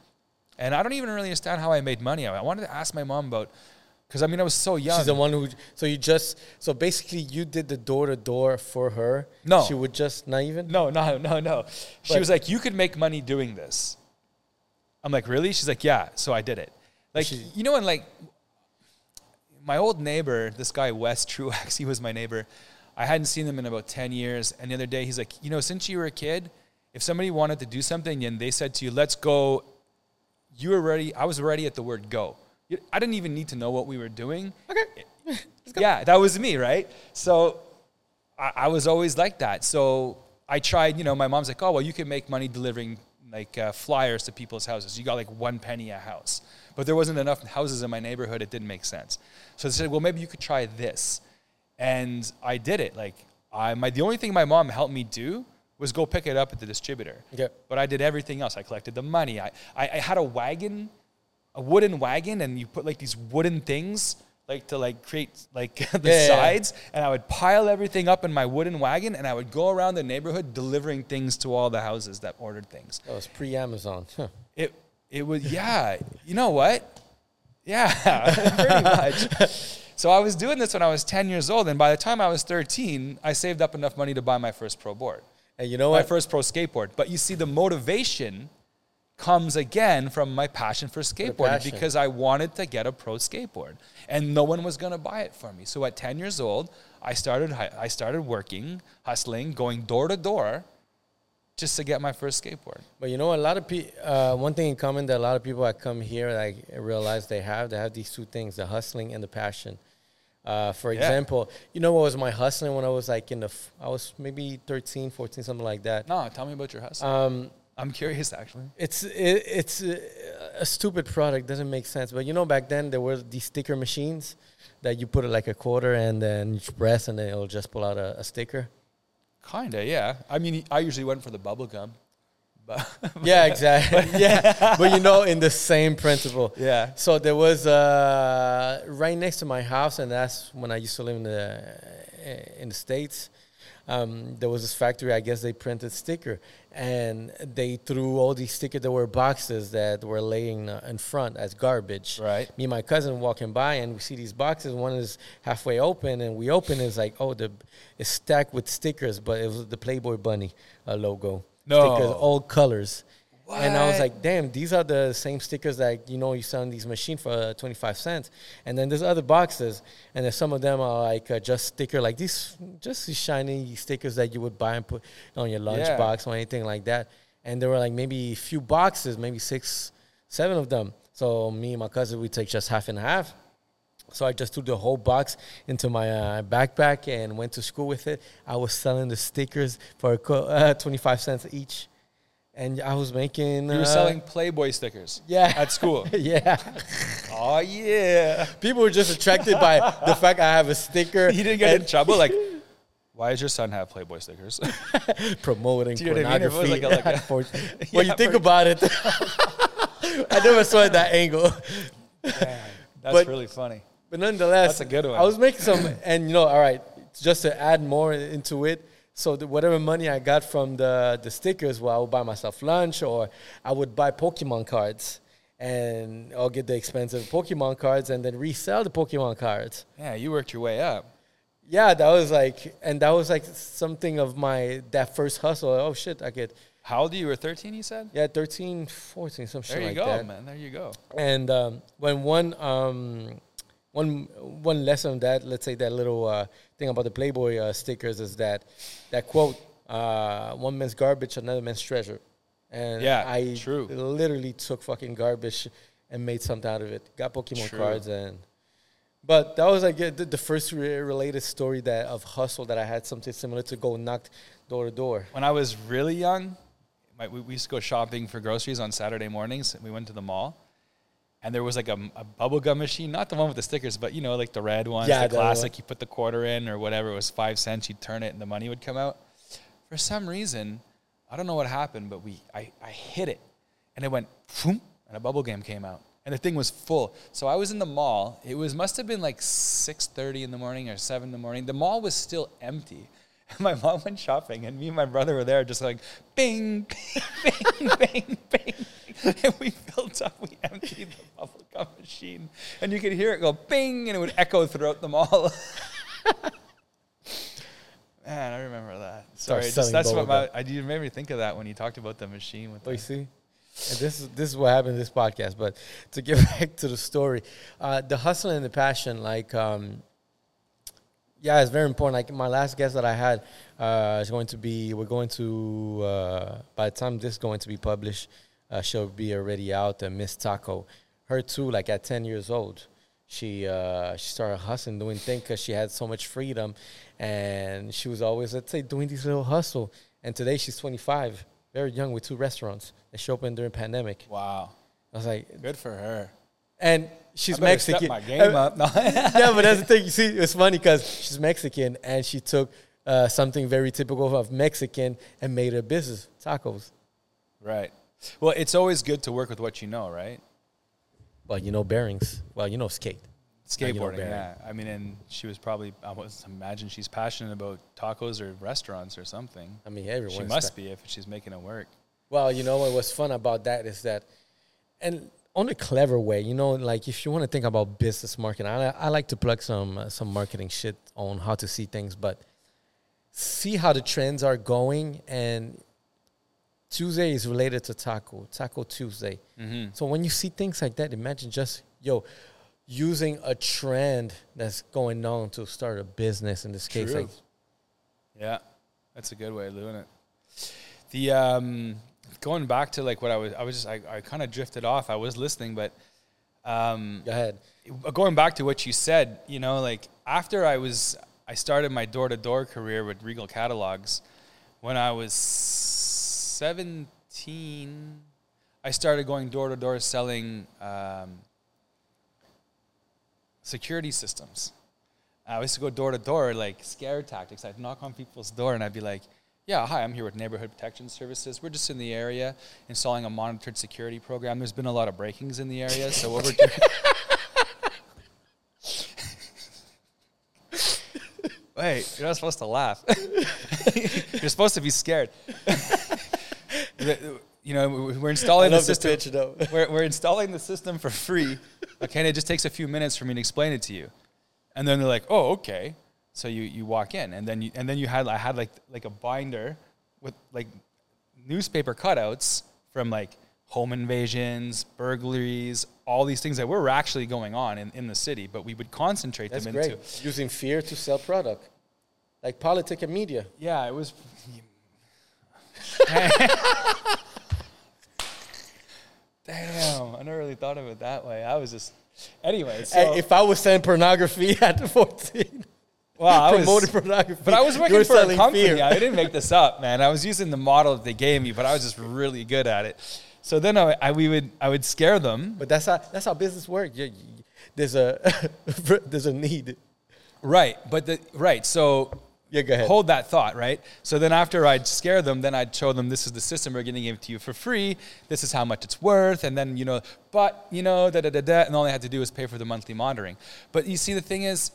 Speaker 2: And I don't even really understand how I made money. I wanted to ask my mom about, because I mean, I was so young.
Speaker 1: She's the one who. So you just. So basically, you did the door to door for her.
Speaker 2: No.
Speaker 1: She would just not even.
Speaker 2: No, no, no, no. She was like, "You could make money doing this." I'm like, "Really?" She's like, "Yeah." So I did it. Like,
Speaker 1: She-
Speaker 2: you know, and like, my old neighbor, this guy Wes Truax, he was my neighbor. I hadn't seen him in about ten years, and the other day he's like, "You know, since you were a kid, if somebody wanted to do something and they said to you, let's go,' you were ready. I was ready at the word go. I didn't even need to know what we were doing.
Speaker 1: Okay.
Speaker 2: Yeah, that was me, right? So I, I was always like that. So I tried, you know, my mom's like, oh, well, you can make money delivering like uh, flyers to people's houses. You got like one penny a house. But there wasn't enough houses in my neighborhood. It didn't make sense. So they said, well, maybe you could try this. And I did it. Like, I, my, the only thing my mom helped me do was go pick it up at the distributor.
Speaker 1: Yeah.
Speaker 2: But I did everything else. I collected the money. I, I, I had a wagon, a wooden wagon, and you put like these wooden things like to like create like the
Speaker 1: Yeah, yeah, yeah.
Speaker 2: sides, and I would pile everything up in my wooden wagon, and I would go around the neighborhood delivering things to all the houses that ordered things.
Speaker 1: That was pre Amazon. Huh.
Speaker 2: It it was yeah. You know what? Yeah, pretty much. So I was doing this when I was 10 years old, and by the time I was 13, I saved up enough money to buy my first pro board
Speaker 1: And you know
Speaker 2: my
Speaker 1: what?
Speaker 2: first pro skateboard. But you see, the motivation comes again from my passion for skateboarding
Speaker 1: passion.
Speaker 2: because I wanted to get a pro skateboard, and no one was going to buy it for me. So at 10 years old, I started I started working, hustling, going door to door, just to get my first skateboard.
Speaker 1: But you know, a lot of people. Uh, one thing in common that a lot of people that come here, like realize they have, they have these two things: the hustling and the passion. Uh, for
Speaker 2: Yeah.
Speaker 1: example, you know what was my hustling when I was like in the, f- I was maybe 13, 14, something like that.
Speaker 2: No, tell me about your hustle.
Speaker 1: Um,
Speaker 2: I'm curious, actually.
Speaker 1: it's it, it's a, a stupid product, doesn't make sense. But you know, back then there were these sticker machines that you put like a quarter and then you press and then it'll just pull out a, a sticker.
Speaker 2: Kinda, yeah. I mean, I usually went for the bubble gum, but
Speaker 1: Yeah, exactly. yeah, but you know, in the same principle.
Speaker 2: yeah.
Speaker 1: So there was uh, right next to my house, and that's when I used to live in the in the states. Um, there was this factory. I guess they printed sticker, and they threw all these stickers. There were boxes that were laying uh, in front as garbage.
Speaker 2: Right.
Speaker 1: Me and my cousin walking by, and we see these boxes. One is halfway open, and we open. It's like, oh, the it's stacked with stickers, but it was the Playboy Bunny uh, logo.
Speaker 2: No.
Speaker 1: stickers, all colors. And I was like, damn, these are the same stickers that you know you sell in these machines for uh, 25 cents. And then there's other boxes, and then some of them are like uh, just sticker, like these, just these shiny stickers that you would buy and put on your
Speaker 2: Yeah.
Speaker 1: lunchbox or anything like that. And there were like maybe a few boxes, maybe six, seven of them. So me and my cousin, we take just half and half. So I just threw the whole box into my uh, backpack and went to school with it. I was selling the stickers for uh, 25 cents each. And I was making.
Speaker 2: You were
Speaker 1: uh,
Speaker 2: selling Playboy stickers
Speaker 1: Yeah.
Speaker 2: at school.
Speaker 1: yeah.
Speaker 2: oh yeah.
Speaker 1: People were just attracted by the fact I have a sticker.
Speaker 2: You didn't get in trouble. Like, why does your son have Playboy stickers?
Speaker 1: promoting
Speaker 2: Do you know what I mean? If it was
Speaker 1: pornography.
Speaker 2: like a- like a- Yeah,
Speaker 1: when you think
Speaker 2: for-
Speaker 1: about it, I never saw it that angle.
Speaker 2: Man, That's
Speaker 1: But-
Speaker 2: really funny.
Speaker 1: But nonetheless,
Speaker 2: That's a good one.
Speaker 1: I was making some, and you know, all right, just to add more into it. So the, whatever money I got from the the stickers, well, I would buy myself lunch, or I would buy Pokemon cards, and I'll get the expensive Pokemon cards, and then resell the Pokemon cards.
Speaker 2: Yeah, you worked your way up.
Speaker 1: Yeah, that was like, and that was like something of my that first hustle. Oh shit, I get
Speaker 2: How old are you? You were 13, you said?
Speaker 1: yeah, 13, 14, some shit
Speaker 2: There you
Speaker 1: like
Speaker 2: go,
Speaker 1: that.
Speaker 2: man. There you go.
Speaker 1: And um, when one um, one one lesson of that, let's say that little uh, thing about the Playboy uh, stickers is that that quote: uh, "One man's garbage, another man's treasure." And
Speaker 2: Yeah,
Speaker 1: I
Speaker 2: true.
Speaker 1: literally took fucking garbage and made something out of it. Got Pokemon
Speaker 2: True.
Speaker 1: cards and. But that was like uh, the, the first re- related story that of hustle that I had something similar to go knock door to door.
Speaker 2: When I was really young, my, we, we used to go shopping for groceries on Saturday mornings. We went to the mall, and there was like a, a bubble gum machine, not the one with the stickers, but you know, like the red ones,
Speaker 1: Yeah,
Speaker 2: the
Speaker 1: the one.
Speaker 2: classic. You put the quarter in or whatever, it was five cents. You'd turn it, and the money would come out. For some reason, I don't know what happened, but we I, I hit it, and it went boom, and a bubble gum came out, and the thing was full. So I was in the mall. It was must have been like six thirty in the morning or seven in the morning. The mall was still empty. And my mom went shopping, and me and my brother were there, just like bing, bing, bing, bing, bing. And we filled up, we emptied the bubble gum machine, and you could hear it go bing, and it would echo throughout the mall. Man, I remember that. Sorry, just, that's what my, I you made me think of that when you talked about the machine with
Speaker 1: Oh, you see? And this is this is what happened in this podcast. But to get back to the story, uh, the hustle and the passion, like, um, yeah, it's very important. Like my last guest that I had uh, is going to be. We're going to uh, by the time this is going to be published, uh, she'll be already out. Uh, Miss Taco, her too. Like at ten years old, she uh, she started hustling, doing things because she had so much freedom, and she was always let's say doing these little hustle. And today she's twenty five, very young, with two restaurants that she opened during pandemic.
Speaker 2: wow,
Speaker 1: I was like,
Speaker 2: good for her.
Speaker 1: and she's
Speaker 2: I better step
Speaker 1: Mexican.
Speaker 2: my game up. No.
Speaker 1: yeah, but that's the thing. You see, it's funny because she's Mexican and she took uh, something very typical of Mexican and made a business tacos.
Speaker 2: right. Well, it's always good to work with what you know, right?
Speaker 1: Well, you know bearings. Well, you know skate. you know
Speaker 2: Skateboarding, yeah. I mean, and she was probably, I was imagine she's passionate about tacos or restaurants or something.
Speaker 1: I mean, everyone.
Speaker 2: She must be if she's making it work.
Speaker 1: Well, you know what was fun about that is that, and on a clever way, you know, like if you want to think about business marketing, I, I like to plug some uh, some marketing shit on how to see things, but see how the trends are going. And Tuesday is related to taco, Taco Tuesday.
Speaker 2: Mm-hmm.
Speaker 1: So when you see things like that, imagine just yo using a trend that's going on to start a business. In this case,
Speaker 2: True.
Speaker 1: like
Speaker 2: Yeah, that's a good way of doing it. The um, going back to like what I was, I was just, I, I kind of drifted off. I was listening, but um,
Speaker 1: go ahead.
Speaker 2: going back to what you said, you know, like after I was, I started my door to door career with Regal Catalogs when I was 17. I started going door to door selling um, security systems. I used to go door to door, like scare tactics. I'd knock on people's door and I'd be like, yeah, hi, I'm here with Neighborhood Protection Services. We're just in the area installing a monitored security program. There's been a lot of break-ins in the area, so what we're doing. Wait, you're not supposed to laugh. you're supposed to be scared. You know, we- we're installing the system.
Speaker 1: pitch.
Speaker 2: We're, we're installing the system for free. Okay, and it just takes a few minutes for me to explain it to you. And then they're like, "Oh, okay." So you, you walk in, and then you and then you had I had like like a binder with like newspaper cutouts from like home invasions, burglaries, all these things that were actually going on in, in the city, but we would concentrate
Speaker 1: That's
Speaker 2: them
Speaker 1: great.
Speaker 2: into.
Speaker 1: Using fear to sell product, like politics and media.
Speaker 2: Yeah, it was. Damn, I never really thought of it that way. I was just, anyway. So,
Speaker 1: if I was selling pornography at 14,
Speaker 2: well, I
Speaker 1: promoting
Speaker 2: was,
Speaker 1: pornography,
Speaker 2: but I was working for a company.
Speaker 1: fear.
Speaker 2: I didn't make this up, man. I was using the model that they gave me, but I was just really good at it. So then I, I we would I would scare them.
Speaker 1: But that's how that's how business works. There's a there's a need.
Speaker 2: Right, but the right. So
Speaker 1: Yeah, go ahead.
Speaker 2: hold that thought, right? So then after I'd scare them, then I'd show them this is the system we're going to give to you for free. This is how much it's worth, and then you know, but you know, da da da da, and all they had to do was pay for the monthly monitoring. But you see, the thing is,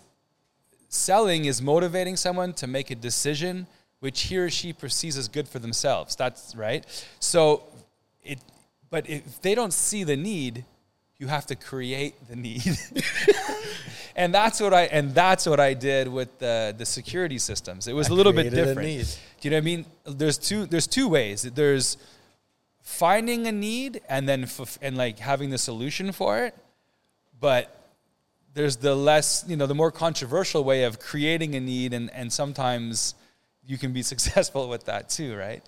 Speaker 2: selling is motivating someone to make a decision which he or she perceives as good for themselves. That's right. So it, but if they don't see the need, you have to create the need. and that's what I and that's what I did with the the security systems. It was
Speaker 1: I
Speaker 2: a little bit different.
Speaker 1: need.
Speaker 2: Do you know what I mean? There's two there's two ways. There's finding a need and then f- and like having the solution for it. But there's the less, you know, the more controversial way of creating a need and and sometimes you can be successful with that too, right?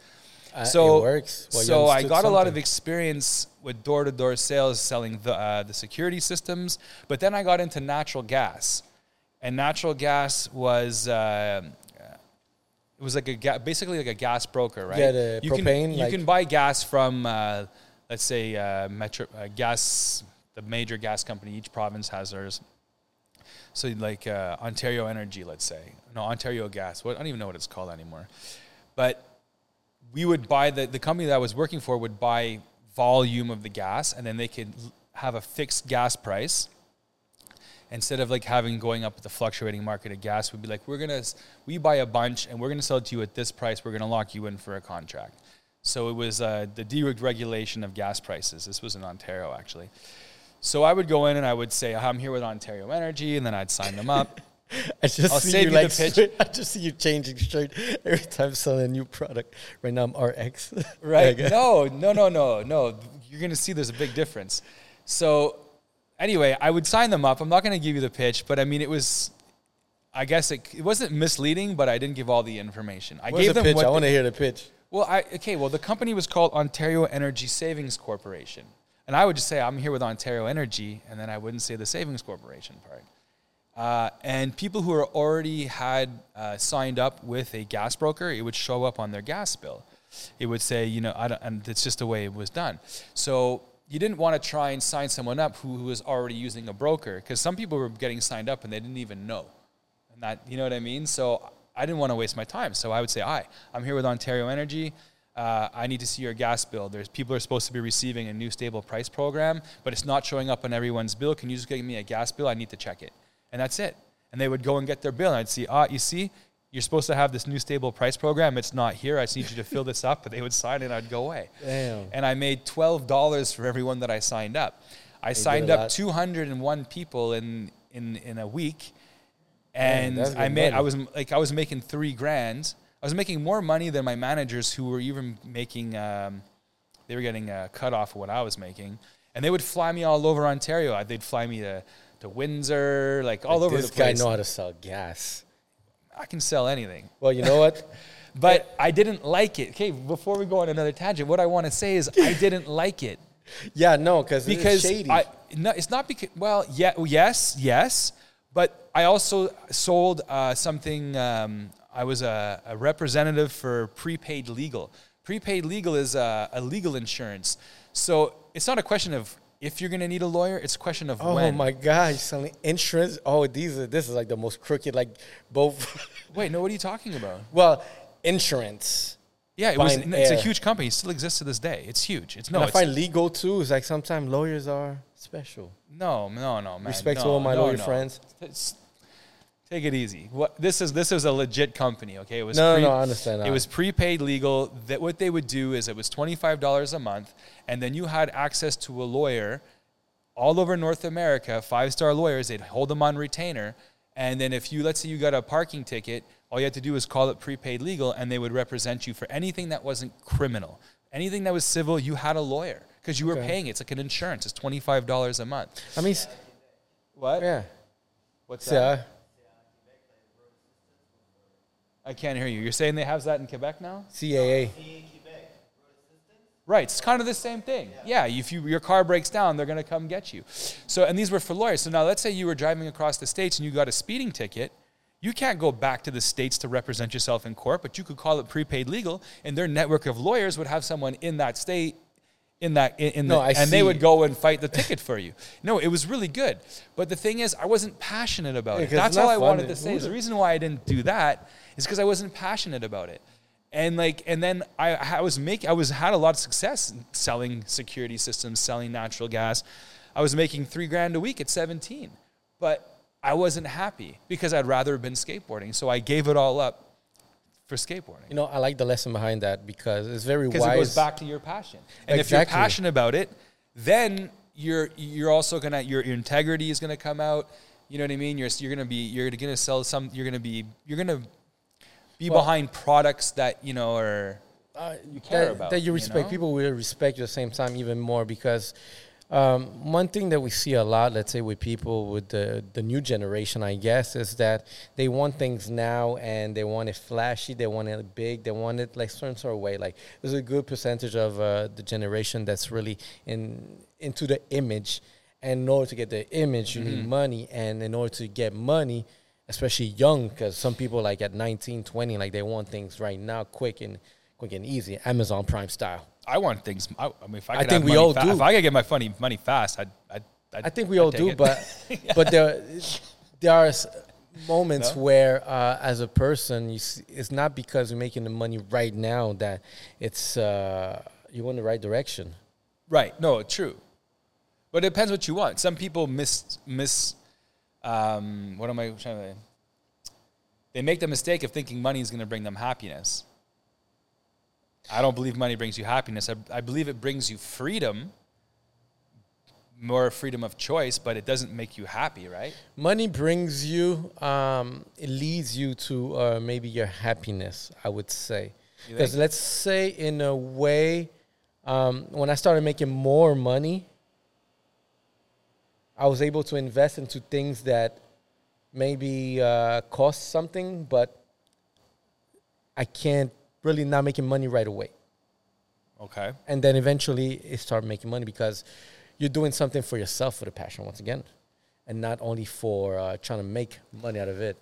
Speaker 1: Uh,
Speaker 2: so
Speaker 1: it works. Well,
Speaker 2: so I got a lot of experience with door to door sales, selling the uh, the security systems. But then I got into natural gas, and natural gas was. Uh, it was like a ga- basically like a gas broker, right?
Speaker 1: Yeah, the
Speaker 2: you
Speaker 1: propane,
Speaker 2: Can, you
Speaker 1: like-
Speaker 2: can buy gas from, uh, let's say, uh, Metro uh, gas, the major gas company. Each province has theirs. So like uh, Ontario Energy, let's say, no Ontario Gas. What I don't even know what it's called anymore, but we would buy the the company that I was working for would buy volume of the gas, and then they could have a fixed gas price instead of like having going up with the fluctuating market of gas. We'd be like, we're gonna we buy a bunch, and we're gonna sell it to you at this price. We're gonna lock you in for a contract. So it was uh, the deregulation of gas prices. This was in Ontario actually. So I would go in and I would say, I'm here with Ontario Energy, and then I'd sign them up.
Speaker 1: I just
Speaker 2: I'll
Speaker 1: see
Speaker 2: save
Speaker 1: you
Speaker 2: you the
Speaker 1: like
Speaker 2: pitch.
Speaker 1: I just see you changing straight every time selling a new product. Right now I'm RX.
Speaker 2: Right?
Speaker 1: Like,
Speaker 2: no, no, no, no, no. You're going to see there's a big difference. So, anyway, I would sign them up. I'm not going to give you the pitch, but I mean, it was, I guess it, it wasn't misleading, but I didn't give all the information. I gave
Speaker 1: the
Speaker 2: them
Speaker 1: pitch?
Speaker 2: what
Speaker 1: I want to hear the pitch.
Speaker 2: well, I okay. Well, the company was called Ontario Energy Savings Corporation, and I would just say I'm here with Ontario Energy, and then I wouldn't say the Savings Corporation part. Uh, and people who are already had uh, signed up with a gas broker, it would show up on their gas bill. It would say, you know, I don't, and it's just the way it was done. So you didn't want to try and sign someone up who, who was already using a broker, because some people were getting signed up and they didn't even know. And that, you know what I mean? So I didn't want to waste my time. So I would say, hi, I'm here with Ontario Energy. Uh, I need to see your gas bill. There's people are supposed to be receiving a new stable price program, but it's not showing up on everyone's bill. Can you just give me a gas bill? I need to check it. And that's it. And they would go and get their bill. And I'd see, ah, you see, you're supposed to have this new stable price program. It's not here. I just need you to fill this up. But they would sign it and I'd go away.
Speaker 1: Damn.
Speaker 2: And I made $12 for everyone that I signed up. I signed up 201 people in, in, in a week and I made
Speaker 1: money.
Speaker 2: I was like I was making three grand. I was making more money than my managers who were even making. Um, they were getting a cut off of what I was making, and they would fly me all over Ontario. They'd fly me to to Windsor, like all over the place.
Speaker 1: This guy know how to sell gas.
Speaker 2: I can sell anything,
Speaker 1: Well, you know what?
Speaker 2: but I didn't like it. Okay, before we go on another tangent, what I want to say is I didn't like it
Speaker 1: yeah, no, because
Speaker 2: because
Speaker 1: shady.
Speaker 2: I no, it's not because well yeah yes yes but I also sold uh, something um, I was a, a representative for prepaid legal prepaid legal is a, a legal insurance so it's not a question of if you're going to need a lawyer it's a question of
Speaker 1: oh
Speaker 2: when
Speaker 1: my gosh, selling insurance. Oh, these are this is like the most crooked. Like both.
Speaker 2: wait no what are you talking about
Speaker 1: well, insurance.
Speaker 2: yeah it was no, it's a huge company it still exists to this day it's huge it's no
Speaker 1: and I
Speaker 2: it's,
Speaker 1: find legal too. Is like sometimes lawyers are special.
Speaker 2: no no no man
Speaker 1: Respect to all my
Speaker 2: no,
Speaker 1: lawyer
Speaker 2: no.
Speaker 1: friends.
Speaker 2: It's- Take it easy. What this is this is a legit company, okay? It was
Speaker 1: No, no,
Speaker 2: pre-
Speaker 1: no, I understand
Speaker 2: It
Speaker 1: that.
Speaker 2: was prepaid legal. That what they would do is it was twenty five dollars a month, and then you had access to a lawyer all over North America, five star lawyers. They'd hold them on retainer, and then if you let's say you got a parking ticket, all you had to do was call it prepaid legal, and they would represent you for anything that wasn't criminal, anything that was civil. You had a lawyer because you were paying. It's like an insurance. It's twenty five dollars a month.
Speaker 1: I mean,
Speaker 2: What?
Speaker 1: yeah.
Speaker 2: What's that?
Speaker 1: I-
Speaker 2: I can't hear you. You're saying they have that in Quebec now?
Speaker 1: CAA.
Speaker 2: Right, it's kind of the same thing. Yeah, if you, your car breaks down, they're going to come get you. So, and these were for lawyers. So now, let's say you were driving across the states and you got a speeding ticket. You can't go back to the states to represent yourself in court, but you could call it prepaid legal, and their network of lawyers would have someone in that state in that in, in
Speaker 1: No,
Speaker 2: the,
Speaker 1: I
Speaker 2: and they would go and fight the ticket for you. No, it was really good. But the thing is, I wasn't passionate about
Speaker 1: Yeah,
Speaker 2: it. That's all I wanted
Speaker 1: to
Speaker 2: say. the reason why I didn't do that is because I wasn't passionate about it. And like, and then I, I was making, I was had a lot of success selling security systems, selling natural gas. I was making three grand a week at 17, but I wasn't happy because I'd rather have been skateboarding. So I gave it all up for skateboarding
Speaker 1: You know, I like the lesson behind that because it's very
Speaker 2: because
Speaker 1: wise.
Speaker 2: it goes back to your passion. And if you're passionate about it, then you're you're also gonna your, your integrity is gonna come out. You know what I mean? You're you're gonna be you're gonna sell some. You're gonna be you're gonna be
Speaker 1: Well-
Speaker 2: behind products that you know are
Speaker 1: uh,
Speaker 2: you care
Speaker 1: that,
Speaker 2: about,
Speaker 1: that you
Speaker 2: you
Speaker 1: respect.
Speaker 2: know?
Speaker 1: People will respect you at the same time even more because um, one thing that we see a lot, let's say with people with the the new generation, I guess, is that they want things now and they want it flashy, they want it big, they want it like certain sort of way. Like there's a good percentage of uh, the generation that's really in into the image, and in order to get the image, you need money, and in order to get money. Especially young, because some people like at 19, 20, like they want things right now, quick and quick and easy, Amazon Prime style.
Speaker 2: I want things. I, I mean, if I,
Speaker 1: I think we all
Speaker 2: fa-
Speaker 1: do.
Speaker 2: If I could get my funny money fast, I'd. I'd, I'd
Speaker 1: I think we
Speaker 2: I'd
Speaker 1: all do,
Speaker 2: it.
Speaker 1: but but there there are moments
Speaker 2: No?
Speaker 1: where, uh, as a person, you see, it's not because you're making the money right now that it's uh, you in the right direction.
Speaker 2: Right. No, true. But it depends what you want. Some people miss miss. Um, what am I trying to? They make the mistake of thinking money is going to bring them happiness. I don't believe money brings you happiness. I, I believe it brings you freedom, more freedom of choice, but it doesn't make you happy, right?
Speaker 1: Money brings you, um, it leads you to uh, maybe your happiness. I would say, because let's say in a way, um, when I started making more money, I was able to invest into things that maybe uh, cost something, but I can't really not making money right away.
Speaker 2: Okay.
Speaker 1: And then eventually it start making money because you're doing something for yourself for the passion once again, and not only for uh, trying to make money out of it.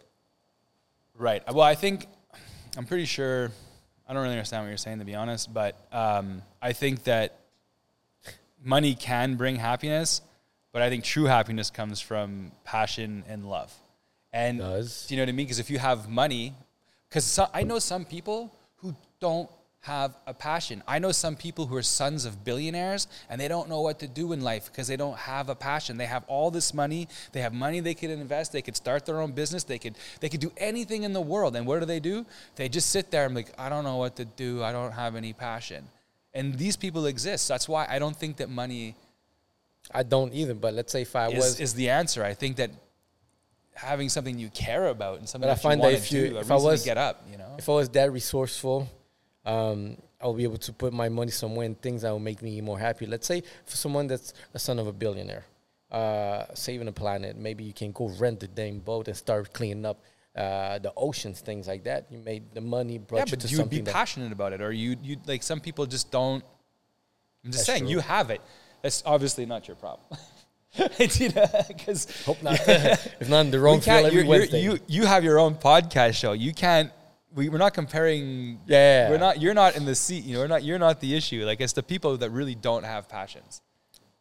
Speaker 2: Right. Well, I think I'm pretty sure. I don't really understand what you're saying, to be honest, but um, I think that money can bring happiness, but I think true happiness comes from passion and love. And
Speaker 1: Does.
Speaker 2: do you know what I mean? Because if you have money, because so, I know some people who don't have a passion. I know some people who are sons of billionaires and they don't know what to do in life because they don't have a passion. They have all this money. They have money they could invest. They could start their own business. They could they could do anything in the world. And what do they do? They just sit there and be like, I don't know what to do. I don't have any passion. And these people exist. That's why I don't think that money
Speaker 1: I don't either. But let's say if I
Speaker 2: is,
Speaker 1: was,
Speaker 2: is the answer. I think that having something you care about and something
Speaker 1: But I
Speaker 2: that
Speaker 1: find that if you-
Speaker 2: do,
Speaker 1: if I was-
Speaker 2: to get up, you know.
Speaker 1: if I was that resourceful, um, I'll be able to put my money somewhere in things that will make me more happy. Let's say for someone that's a son of a billionaire, uh, saving the planet, maybe you can go rent a dang boat and start cleaning up uh, the oceans, things like that. You made the money, brought
Speaker 2: yeah,
Speaker 1: you
Speaker 2: but you would be
Speaker 1: that
Speaker 2: passionate about it, or you you like some people just don't. I'm just
Speaker 1: That's
Speaker 2: saying
Speaker 1: true.
Speaker 2: you have it. That's obviously not your problem. Because
Speaker 1: hope not. if not, in the wrong field every Wednesday.
Speaker 2: you you have your own podcast show. You can't. We, we're not comparing.
Speaker 1: Yeah.
Speaker 2: we're not. You're not in the seat. You know, we're not. You're not the issue. Like it's the people that really don't have passions.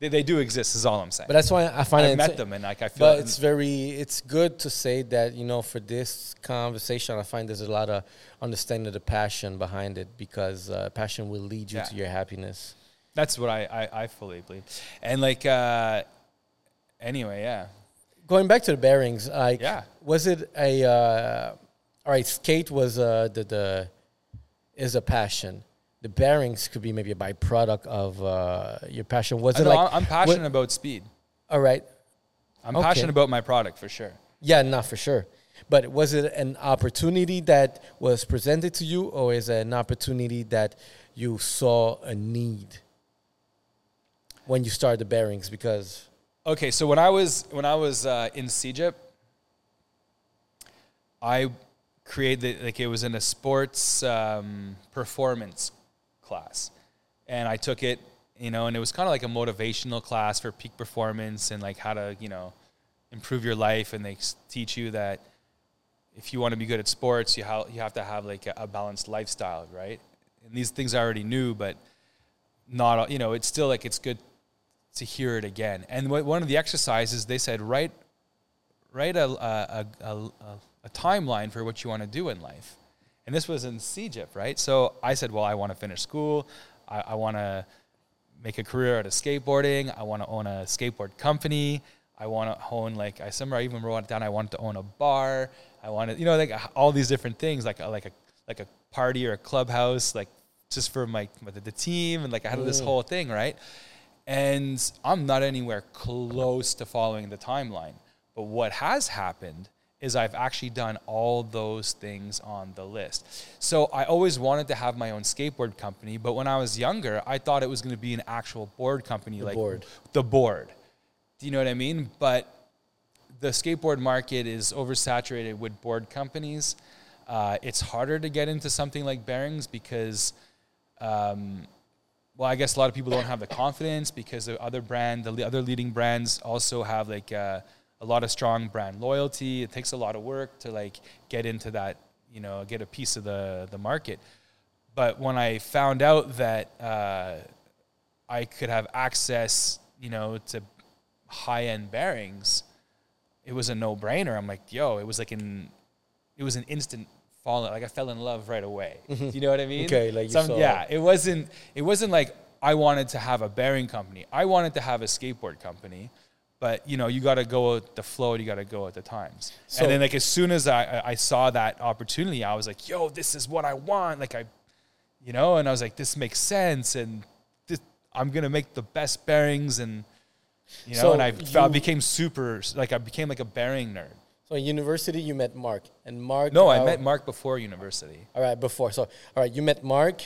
Speaker 2: They, they do exist. Is all I'm saying.
Speaker 1: but that's why I find
Speaker 2: I've met them, and like I feel.
Speaker 1: But it's very, it's good to say that you know for this conversation, I find there's a lot of understanding of the passion behind it because uh, passion will lead you
Speaker 2: Yeah.
Speaker 1: to your happiness.
Speaker 2: That's what I, I, I fully believe. And like, uh, anyway, yeah.
Speaker 1: Going back to the bearings, like,
Speaker 2: Yeah.
Speaker 1: was it a uh, all right? Skate was uh, the the is a passion. The bearings could be maybe a byproduct of uh, your passion. Was
Speaker 2: I
Speaker 1: it
Speaker 2: know,
Speaker 1: like
Speaker 2: I'm passionate about speed.
Speaker 1: all right?
Speaker 2: I'm
Speaker 1: Okay.
Speaker 2: passionate about my product for sure.
Speaker 1: Yeah, not for sure. But was it an opportunity that was presented to you, or is it an opportunity that you saw a need when you started the bearings? Because
Speaker 2: Okay, so when I was when I was uh, in CEGEP, I created like it was in a sports um, performance class, and I took it, you know, and it was kind of like a motivational class for peak performance and like how to you know improve your life, and they teach you that if you want to be good at sports, you ha- you have to have like a, a balanced lifestyle, right? And these things I already knew, but not you know it's still like it's good to hear it again. And one of the exercises they said write write a a, a, a, a timeline for what you want to do in life. And this was in CEGEP, right? So I said, well, I want to finish school. I, I want to make a career out of skateboarding. I want to own a skateboard company. I want to own like I somewhere I even wrote it down. I wanted to own a bar. I wanted, you know, like all these different things, like a, like a like a party or a clubhouse, like just for my the, the team, and like I had mm. this whole thing, right? And I'm not anywhere close to following the timeline. But what has happened is I've actually done all those things on the list. So I always wanted to have my own skateboard company, but when I was younger, I thought it was going to be an actual board company,
Speaker 1: the
Speaker 2: like
Speaker 1: board.
Speaker 2: the board. Do you know what I mean? But the skateboard market is oversaturated with board companies. Uh, it's harder to get into something like bearings because, um, well, I guess a lot of people don't have the confidence because the other brand, the other leading brands also have like. Uh, a lot of strong brand loyalty. It takes a lot of work to like get into that, you know, get a piece of the the market. But when I found out that uh, I could have access, you know, to high end bearings, it was a no brainer. I'm like, yo, it was like an, it was an instant fall. Like I fell in love right away. Mm-hmm. Do you know what I mean?
Speaker 1: Okay, like Some,
Speaker 2: yeah, it wasn't. It wasn't like I wanted to have a bearing company. I wanted to have a skateboard company but you know you got to go with the flow you got to go at the times so, and then like as soon as I, I saw that opportunity i was like yo this is what i want like i you know and i was like this makes sense and this, i'm gonna make the best bearings and you know so and I, you, I became super like i became like a bearing nerd
Speaker 1: so in university you met mark and mark
Speaker 2: no i met mark before university
Speaker 1: all right before so all right you met mark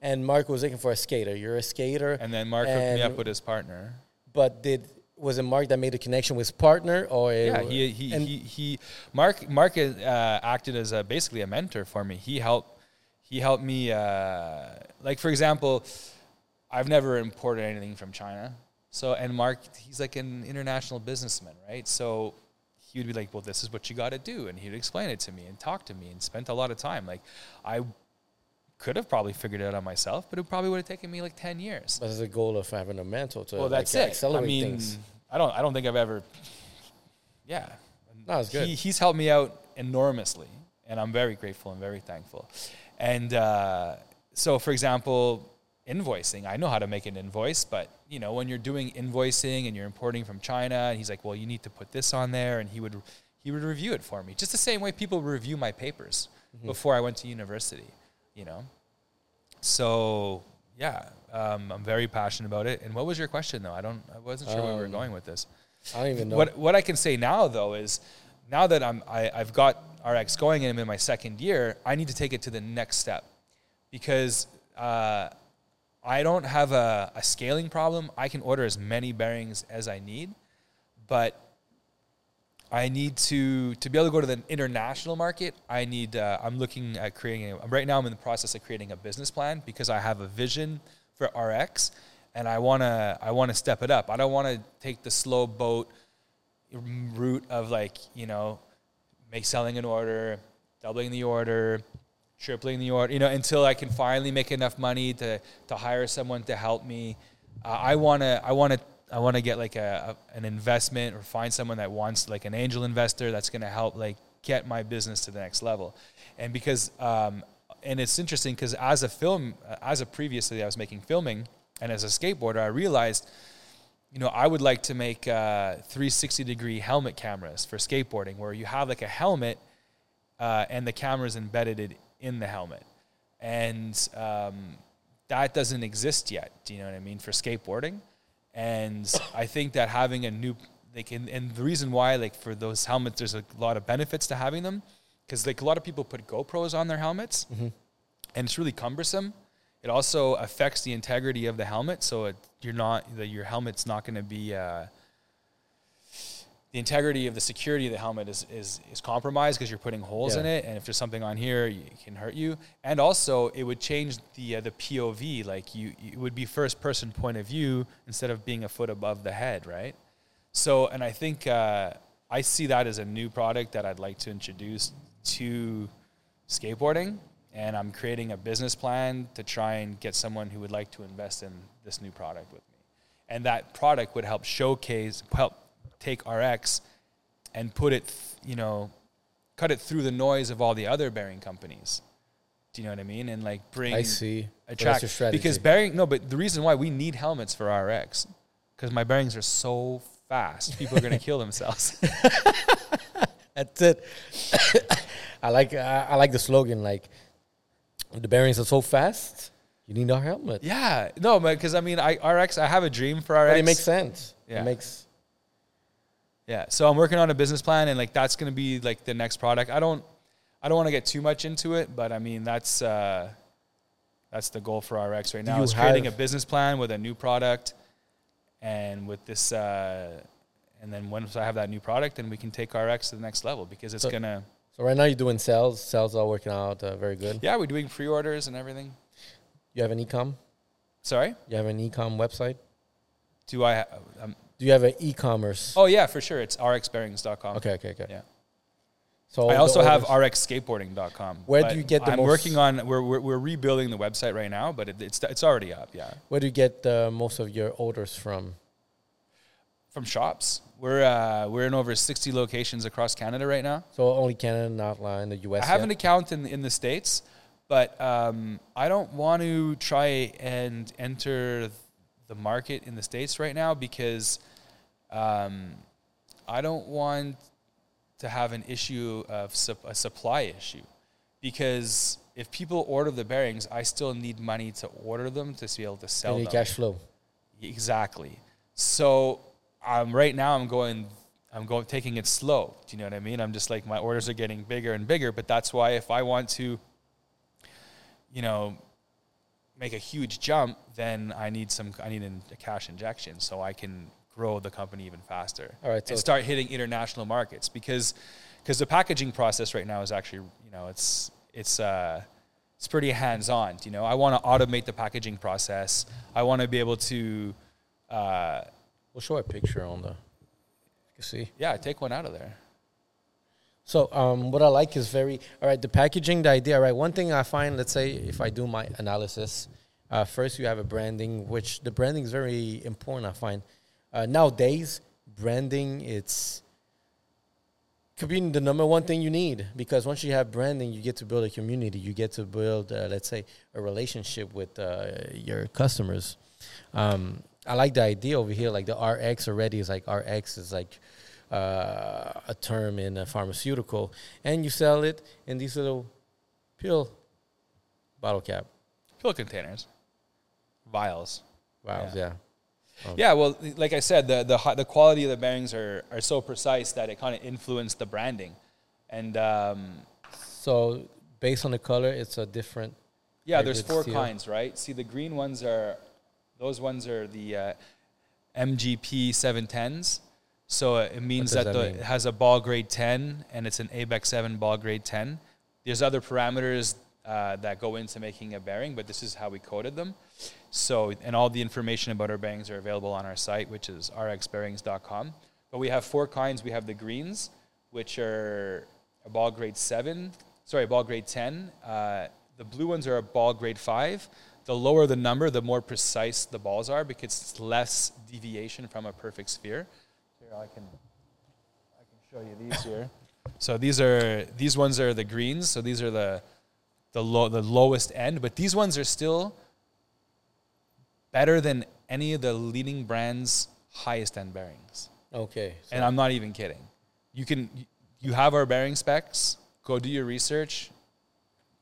Speaker 1: and mark was looking for a skater you're a skater
Speaker 2: and then mark hooked me up with his partner
Speaker 1: but did was it Mark that made a connection with his partner, or
Speaker 2: yeah, he he, he, he Mark Mark uh, acted as a, basically a mentor for me. He helped he helped me uh, like for example, I've never imported anything from China. So and Mark, he's like an international businessman, right? So he would be like, "Well, this is what you got to do," and he'd explain it to me and talk to me and spent a lot of time. Like I could have probably figured it out on myself, but it probably would have taken me like ten years.
Speaker 1: But the goal of having a mentor to
Speaker 2: well, that's like, it. accelerate I mean, things. I don't I don't think I've ever. Yeah,
Speaker 1: no, it's good.
Speaker 2: He, he's helped me out enormously, and I'm very grateful and very thankful. And uh, so, for example, invoicing. I know how to make an invoice, but you know when you're doing invoicing and you're importing from China, and he's like, "Well, you need to put this on there," and he would he would review it for me, just the same way people review my papers mm-hmm. before I went to university. You know, so yeah, um, I'm very passionate about it. And what was your question though? I don't, I wasn't sure um, where we were um, going with this.
Speaker 1: I don't even know.
Speaker 2: What What I can say now though is, now that I'm, I, I've got RX going and I'm in my second year, I need to take it to the next step, because uh, I don't have a, a scaling problem. I can order as many bearings as I need, but I need to to be able to go to the international market. I need. Uh, I'm looking at creating. A, right now, I'm in the process of creating a business plan because I have a vision for RX, and I wanna I wanna step it up. I don't want to take the slow boat route of like you know, make selling an order, doubling the order, tripling the order. You know, until I can finally make enough money to to hire someone to help me. Uh, I wanna I wanna I want to get like a, a, an investment or find someone that wants like an angel investor that's going to help like get my business to the next level. And because um, and it's interesting because as a film as a previously I was making filming and as a skateboarder I realized you know I would like to make uh, 360 degree helmet cameras for skateboarding where you have like a helmet uh, and the camera is embedded in the helmet and um, that doesn't exist yet do you know what I mean for skateboarding and I think that having a new like and, and the reason why like for those helmets there's a lot of benefits to having them because like a lot of people put GoPros on their helmets mm-hmm. and it's really cumbersome. It also affects the integrity of the helmet, so it, you're not the, your helmet's not going to be uh, the integrity of the security of the helmet is is, is compromised because you're putting holes yeah. in it, and if there's something on here, it can hurt you. And also, it would change the uh, the POV. Like you, it would be first person point of view instead of being a foot above the head, right? So, and I think uh, I see that as a new product that I'd like to introduce to skateboarding. and I'm creating a business plan to try and get someone who would like to invest in this new product with me. And that product would help showcase, help take RX and put it, you know, cut it through the noise of all the other bearing companies. Do you know what I mean? And like bring
Speaker 1: I see.
Speaker 2: Attract because bearing no, but the reason why we need helmets for RX because my bearings are so fast, people are going to kill themselves.
Speaker 1: That's it. I like I, I like the slogan like the bearings are so fast. You need our helmet.
Speaker 2: yeah, no, because I mean, I RX, I have a dream for RX.
Speaker 1: But it makes sense.
Speaker 2: Yeah.
Speaker 1: It makes
Speaker 2: Yeah, so I'm working on a business plan, and like that's going to be like the next product. I don't, I don't want to get too much into it, but I mean that's uh, that's the goal for RX right now.
Speaker 1: you
Speaker 2: Is creating a business plan with a new product, and with this, uh, and then once I have that new product, then we can take RX to the next level because it's
Speaker 1: So-
Speaker 2: gonna.
Speaker 1: so. Right now you're doing sales. Sales are working out uh, very good.
Speaker 2: Yeah, we're doing pre-orders and everything.
Speaker 1: You have an ecom.
Speaker 2: Sorry,
Speaker 1: You have an ecom website.
Speaker 2: do I? ha- Um,
Speaker 1: Do you have an e-commerce?
Speaker 2: oh yeah, for sure. It's rxbearings.com.
Speaker 1: okay, okay, okay.
Speaker 2: Yeah.
Speaker 1: So
Speaker 2: I also have rxskateboarding.com.
Speaker 1: Where do you get the
Speaker 2: I'm
Speaker 1: most-
Speaker 2: working on. We're, we're we're rebuilding the website right now, but it, it's it's already up. Yeah,
Speaker 1: Where do you get uh, most of your orders from?
Speaker 2: from shops. We're uh, we're in over 60 locations across Canada right now.
Speaker 1: So only Canada, not in the US.
Speaker 2: I have
Speaker 1: yet?
Speaker 2: an account in in the states, but um, I don't want to try and enter the market in the states right now because um, I don't want to have an issue of sup- a supply issue because if people order the bearings, I still need money to order them to be able to sell
Speaker 1: You
Speaker 2: them.
Speaker 1: cash flow.
Speaker 2: Exactly. So um, right now I'm going, I'm going taking it slow. Do you know what I mean? I'm just like my orders are getting bigger and bigger. But that's why if I want to, you know, make a huge jump, then I need some, I need a cash injection so I can grow the company even faster
Speaker 1: All right, so
Speaker 2: and start hitting international markets because because the packaging process right now is actually you know it's it's uh it's pretty hands on you know i want to automate the packaging process i want to be able to uh
Speaker 1: We'll show a picture on the. You can see.
Speaker 2: yeah take one out of there
Speaker 1: So um, what I like is very all right. The packaging, the idea, right? One thing I find, let's say, if I do my analysis, uh, first you have a branding, which the branding is very important. I find uh, nowadays branding it's could be the number one thing you need because once you have branding, you get to build a community. You get to build, uh, let's say, a relationship with uh, your customers. Um, I like the idea over here. Like the RX already is like RX is like uh, a term in a pharmaceutical, and you sell it in these little pill bottle cap
Speaker 2: pill containers vials
Speaker 1: vials. Yeah. Oh.
Speaker 2: yeah well like i said the the, the quality of the bearings are are so precise that it kind of influenced the branding and um
Speaker 1: So based on the color, it's a different.
Speaker 2: Yeah, there's four
Speaker 1: steel.
Speaker 2: kinds, right? See, the green ones are, those ones are the uh, MGP 710s. So uh, it means that,
Speaker 1: that
Speaker 2: the,
Speaker 1: mean?
Speaker 2: it has a ball grade 10 and it's an ABEC 7 ball grade 10. There's other parameters uh, that go into making a bearing, but this is how we coded them. So, and all the information about our bearings are available on our site, which is rxbearings.com. But we have four kinds. We have the greens, which are a ball grade 7, sorry, ball grade 10. Uh, the blue ones are a ball grade 5. The lower the number, the more precise the balls are because it's less deviation from a perfect sphere. Here, I can, I can show you these here. So these are these ones are the greens. So these are the the low the lowest end, but these ones are still better than any of the leading brands' highest end bearings.
Speaker 1: Okay. So
Speaker 2: And I'm not even kidding. You can you have our bearing specs. Go do your research.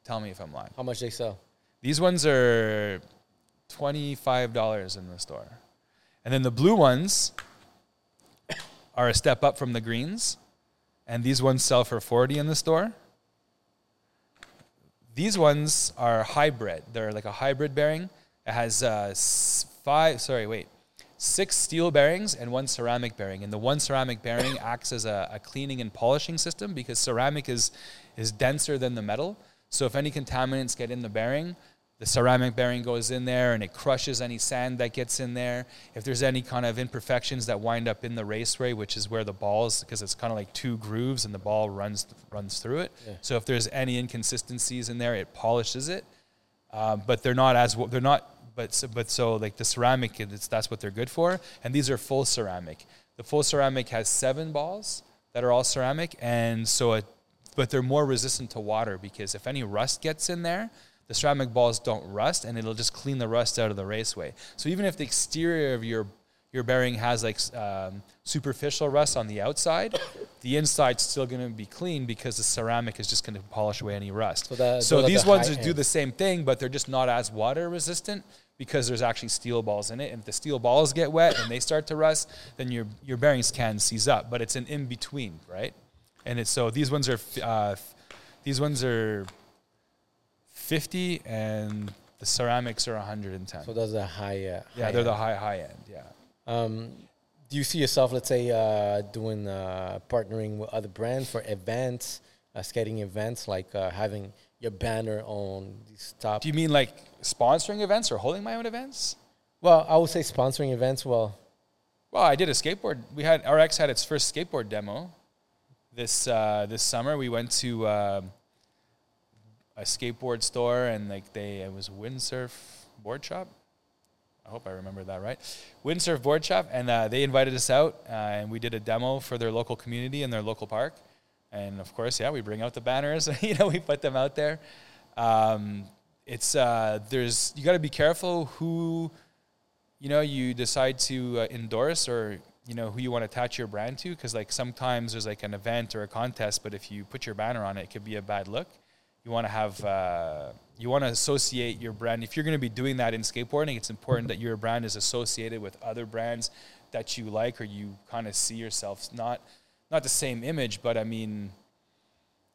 Speaker 2: Tell me if I'm lying.
Speaker 1: how much they sell?
Speaker 2: These ones are twenty-five dollars in the store, and then the blue ones are a step up from the greens, and these ones sell for forty in the store. These ones are hybrid. They're like a hybrid bearing. It has uh, five. Sorry, wait, six steel bearings and one ceramic bearing. And the one ceramic bearing acts as a, a cleaning and polishing system because ceramic is is denser than the metal. So if any contaminants get in the bearing, the ceramic bearing goes in there and it crushes any sand that gets in there. If there's any kind of imperfections that wind up in the raceway, which is where the balls, because it's kind of like two grooves and the ball runs runs through it.
Speaker 1: Yeah.
Speaker 2: So if there's any inconsistencies in there, it polishes it. Um, but they're not as they're not. But so, but so like the ceramic, it's, that's what they're good for. And these are full ceramic. The full ceramic has seven balls that are all ceramic, and so it, but they're more resistant to water because if any rust gets in there, the ceramic balls don't rust and it'll just clean the rust out of the raceway. So even if the exterior of your your bearing has like um, superficial rust on the outside, the inside's still going to be clean because the ceramic is just going to polish away any rust.
Speaker 1: So
Speaker 2: so these
Speaker 1: the
Speaker 2: ones do
Speaker 1: end.
Speaker 2: the same thing, but they're just not as water resistant because there's actually steel balls in it. And if the steel balls get wet and they start to rust, then your your bearings can seize up. But it's an in between, right? And it's so these ones are uh, these ones are 50 and the ceramics are 110.
Speaker 1: So those are high. Uh,
Speaker 2: yeah,
Speaker 1: high
Speaker 2: they're the high high end. Yeah.
Speaker 1: Um, do you see yourself, let's say, uh, doing uh, partnering with other brands for events, uh, skating events, like uh, having your banner on these top?
Speaker 2: Do you mean like sponsoring events or holding my own events?
Speaker 1: well, I would say sponsoring events. Well,
Speaker 2: Well, I did a skateboard. We had RX had its first skateboard demo this uh, this summer. We went to um a skateboard store and like they it was Windsurf Board Shop. I hope I remember that right. Windsurf Board Shop, and uh, they invited us out, uh, and we did a demo for their local community in their local park. And of course, yeah, we bring out the banners. you know, we put them out there. Um, it's uh, there's you got to be careful who you know you decide to uh, endorse or you know who you want to attach your brand to because like sometimes there's like an event or a contest but if you put your banner on it it could be a bad look you want to have uh, you want to associate your brand if you're going to be doing that in skateboarding it's important that your brand is associated with other brands that you like or you kind of see yourself not not the same image but i mean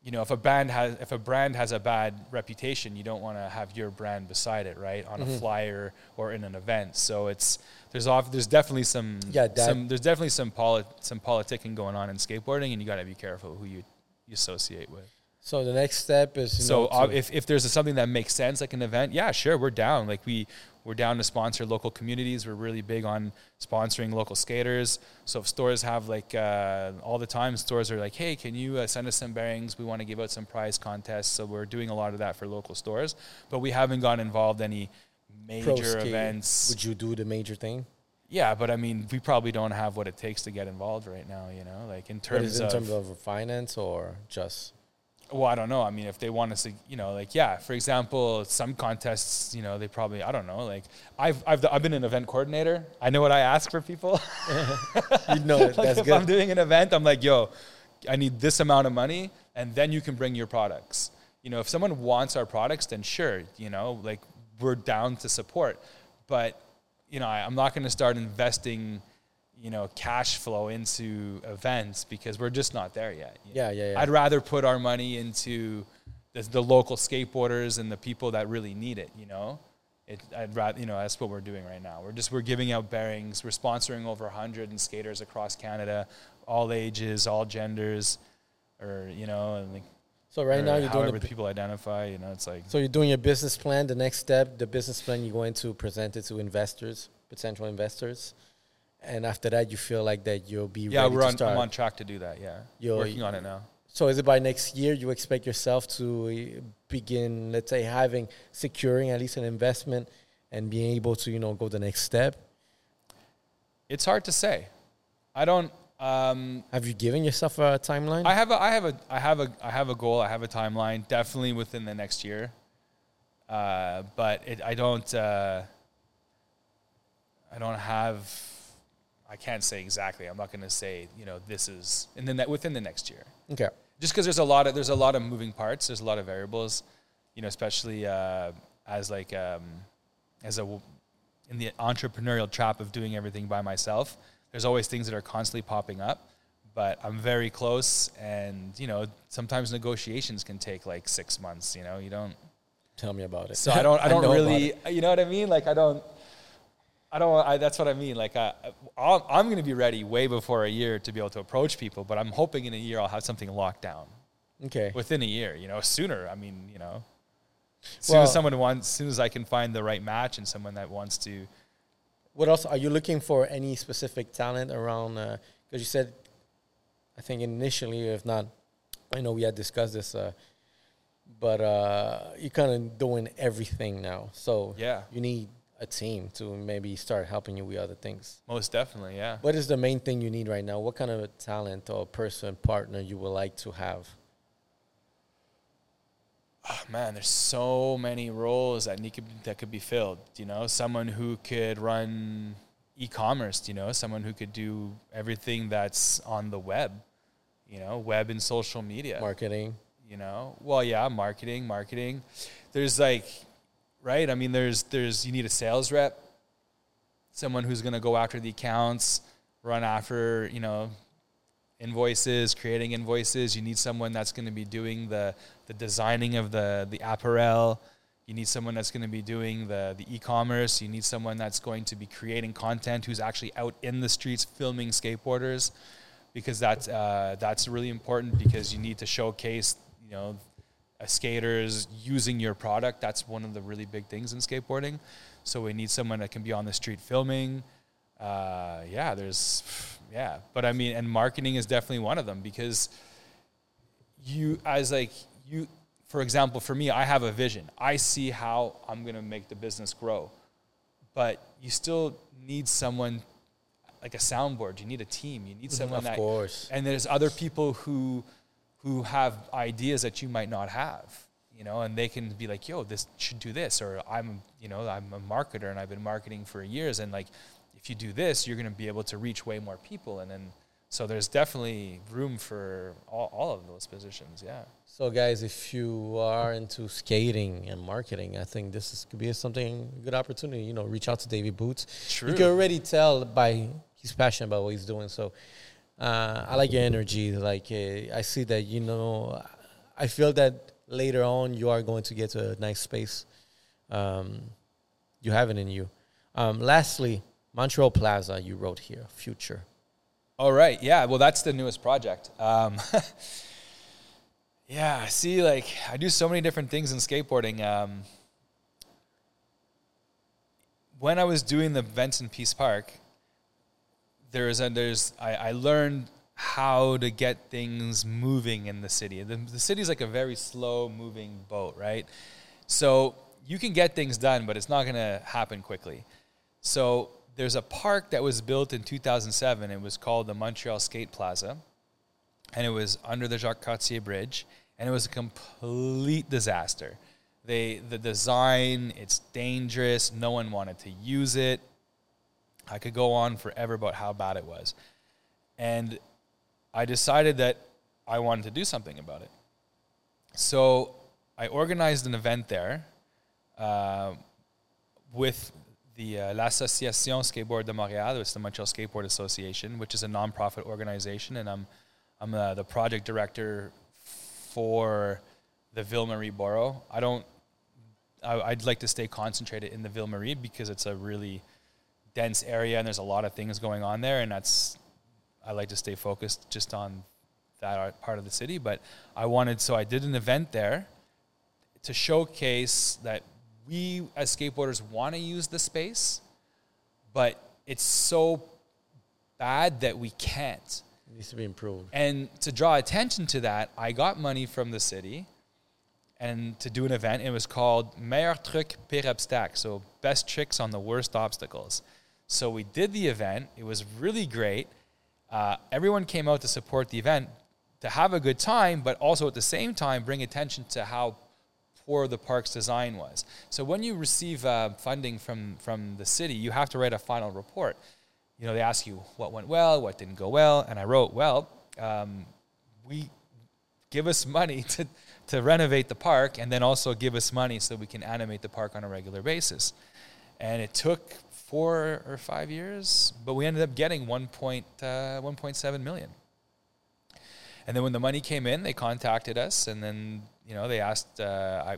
Speaker 2: you know, if a band has if a brand has a bad reputation, you don't want to have your brand beside it, right, on a flyer or in an event. So it's there's off there's definitely some
Speaker 1: Yeah,
Speaker 2: some there's definitely some polit some politicking going on in skateboarding, and you got to be careful who you, you associate with.
Speaker 1: So the next step is you
Speaker 2: So
Speaker 1: know,
Speaker 2: uh, if if there's something that makes sense, like an event, yeah, sure, we're down. Like we we're down to sponsor local communities. We're really big on sponsoring local skaters. So if stores have like uh, all the time, stores are like, hey, can you uh, send us some bearings? We want to give out some prize contests. So we're doing a lot of that for local stores, but we haven't gotten involved any major events.
Speaker 1: would you do the major thing?
Speaker 2: yeah, but I mean, we probably don't have what it takes to get involved right now. You know, like in terms
Speaker 1: is it in
Speaker 2: of
Speaker 1: terms of finance or just?
Speaker 2: Well, I don't know. I mean, if they want us to, you know, like, yeah, for example, some contests, you know, they probably, I don't know. Like, I've, I've, I've been an event coordinator. I know what I ask for people.
Speaker 1: You know,
Speaker 2: like,
Speaker 1: that's
Speaker 2: if
Speaker 1: good.
Speaker 2: I'm doing an event, I'm like, yo, I need this amount of money, and then you can bring your products. You know, if someone wants our products, then sure, you know, like, we're down to support. But, you know, I, I'm not going to start investing, you know, cash flow into events because we're just not there yet.
Speaker 1: Yeah, yeah, yeah.
Speaker 2: I'd rather put our money into the, the local skateboarders and the people that really need it. You know, it, I'd rather you know that's what we're doing right now. We're just we're giving out bearings. We're sponsoring over 100 skaters across Canada, all ages, all genders, or you know, and like,
Speaker 1: So right now you're doing the,
Speaker 2: people identify. You know, it's like
Speaker 1: so you're doing your business plan. The next step, the business plan, you're going to present it to investors, potential investors, and after that, you feel like that you'll be
Speaker 2: yeah,
Speaker 1: ready
Speaker 2: we're
Speaker 1: to
Speaker 2: on
Speaker 1: start.
Speaker 2: I'm on track to do that. Yeah,
Speaker 1: You're-
Speaker 2: working on it now.
Speaker 1: So is it by next year you expect yourself to uh, begin, let's say, having securing at least an investment and being able to, you know, go the next step?
Speaker 2: It's hard to say. I don't. Um,
Speaker 1: Have you given yourself a timeline?
Speaker 2: I have a, I have a, I have a, I have a goal. I have a timeline. Definitely within the next year. Uh, but it, I don't, uh, I don't have, I can't say exactly. I'm not going to say, you know, this is, and then that within the next year.
Speaker 1: okay.
Speaker 2: Just because there's a lot of, there's a lot of moving parts. There's a lot of variables, you know, especially uh, as like, um, as a, in the entrepreneurial trap of doing everything by myself. There's always things that are constantly popping up but I'm very close, and you know sometimes negotiations can take like six months. You know, you don't.
Speaker 1: Tell me about it.
Speaker 2: So I don't. I don't
Speaker 1: about
Speaker 2: really. You know what I mean? Like I don't. I don't. I, that's what I mean. Like I, I'm going to be ready way before a year to be able to approach people, but I'm hoping in a year I'll have something locked down
Speaker 1: Okay.
Speaker 2: within a year. You know, sooner. I mean, you know. As soon
Speaker 1: Well-
Speaker 2: as someone wants, as soon as I can find the right match and someone that wants to,
Speaker 1: What else are you looking for? Any specific talent around? Because you said, I think initially, if not, I know we had discussed this, uh, but uh, you're kind of doing everything now. So
Speaker 2: yeah,
Speaker 1: you need a team to maybe start helping you with other things.
Speaker 2: most definitely, yeah.
Speaker 1: What is the main thing you need right now? What kind of a talent or person, partner you would like to have?
Speaker 2: Oh, man, there's so many roles that need could, that could be filled. You know, someone who could run e-commerce. You know, someone who could do everything that's on the web. You know, web and social media.
Speaker 1: Marketing.
Speaker 2: you know well yeah marketing marketing there's like right? I mean there's there's you need a sales rep someone who's going to go after the accounts run after you know invoices creating invoices. You need someone that's going to be doing the the designing of the the apparel. You need someone that's going to be doing the the e-commerce. You need someone that's going to be creating content who's actually out in the streets filming skateboarders because that's uh, that's really important because you need to showcase you know skaters using your product that's one of the really big things in skateboarding. So we need someone that can be on the street filming. Uh, yeah there's yeah but i mean and marketing is definitely one of them because you as like you for example for me i have a vision. I see how i'm going to make the business grow but you still need someone like a soundboard. You need a team. You need someone
Speaker 1: of
Speaker 2: that
Speaker 1: course.
Speaker 2: and there's other people who who have ideas that you might not have you know and they can be like yo this should do this or i'm you know i'm a marketer and i've been marketing for years and like if you do this you're going to be able to reach way more people and then so there's definitely room for all, all of those positions yeah
Speaker 1: So, guys, if you are into skating and marketing, I think this is, could be something good opportunity. You know, reach out to David Boots.
Speaker 2: True.
Speaker 1: You can already tell by he's passionate about what he's doing. So, uh, I like your energy. Like, uh, I see that you know. I feel that later on you are going to get to a nice space. Um, you have it in you. Um, lastly, Montreal Plaza. You wrote here, future.
Speaker 2: All right. Yeah. Well, that's the newest project. Um, yeah. See, like I do so many different things in skateboarding. Um, when I was doing the events in Peace Park, there's a, there's I, I learned how to get things moving in the city. The, the city's like a very slow moving boat, right? So you can get things done, but it's not going to happen quickly. So there's a park that was built in 2007. It was called the Montreal Skate Plaza, and it was under the Jacques Cartier Bridge, and it was a complete disaster. They the design, it's dangerous. No one wanted to use it. I could go on forever about how bad it was, and I decided that I wanted to do something about it. So I organized an event there uh, with the uh, l'Association Skateboard de Montréal, it's the Montreal Skateboard Association, which is a nonprofit organization, and I'm I'm uh, the project director for the Ville Marie Borough. I don't. I, I'd like to stay concentrated in the Ville Marie because it's a really dense area and there's a lot of things going on there, and that's I like to stay focused just on that part of the city. But I wanted, so I did an event there to showcase that we as skateboarders want to use the space, but it's so bad that we can't.
Speaker 1: It needs to be improved.
Speaker 2: And to draw attention to that, I got money from the city and to do an event. It was called Meilleur Truc Pire Obstacle, so best tricks on the worst obstacles. So we did the event. It was really great. Uh, everyone came out to support the event to have a good time, but also at the same time bring attention to how poor the park's design was. So when you receive uh, funding from from the city, you have to write a final report. You know, they ask you what went well, what didn't go well, and I wrote, well, um, we give us money to to renovate the park, and then also give us money so we can animate the park on a regular basis. And it took four or five years, but we ended up getting 1. Point, uh, 1.7 million. And then when the money came in, they contacted us, and then you know they asked. Uh, I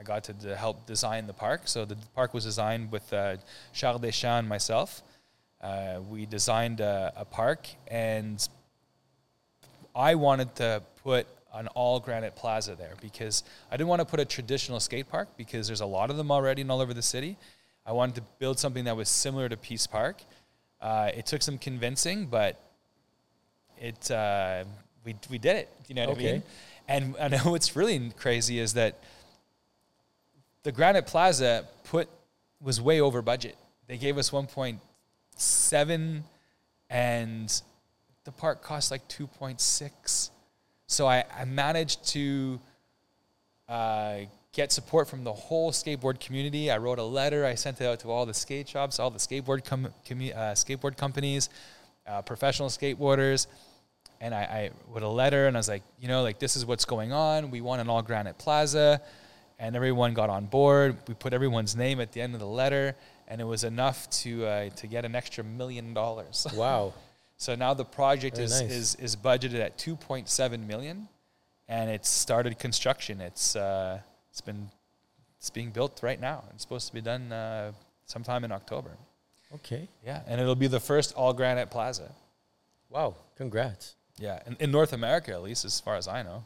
Speaker 2: I got to help design the park. So the park was designed with uh, Charles Deschamps and myself. Uh, we designed a, a park, and I wanted to put an all granite plaza there because I didn't want to put a traditional skate park because there's a lot of them already and all over the city. I wanted to build something that was similar to Peace Park. Uh, it took some convincing, but it uh, we we did it. You know what I mean? And I know what's really crazy is that the Granite Plaza put was way over budget. They gave us 1.7 and the park cost like 2.6. So I, I managed to uh, get support from the whole skateboard community. I wrote a letter. I sent it out to all the skate shops, all the skateboard com- commu- uh, skateboard companies, uh, professional skateboarders, and I, I wrote a letter and I was like, you know, like this is what's going on. We want an all granite plaza, and everyone got on board. We put everyone's name at the end of the letter, and it was enough to uh, to get an extra million dollars.
Speaker 1: Wow.
Speaker 2: So now the project
Speaker 1: Very
Speaker 2: is,
Speaker 1: nice.
Speaker 2: is is budgeted at 2.7 million, and it's started construction. It's uh, it's been it's being built right now. It's supposed to be done uh, sometime in October.
Speaker 1: Okay.
Speaker 2: Yeah, and it'll be the first all granite plaza.
Speaker 1: Wow. Congrats.
Speaker 2: Yeah, in, in North America at least, as far as I know.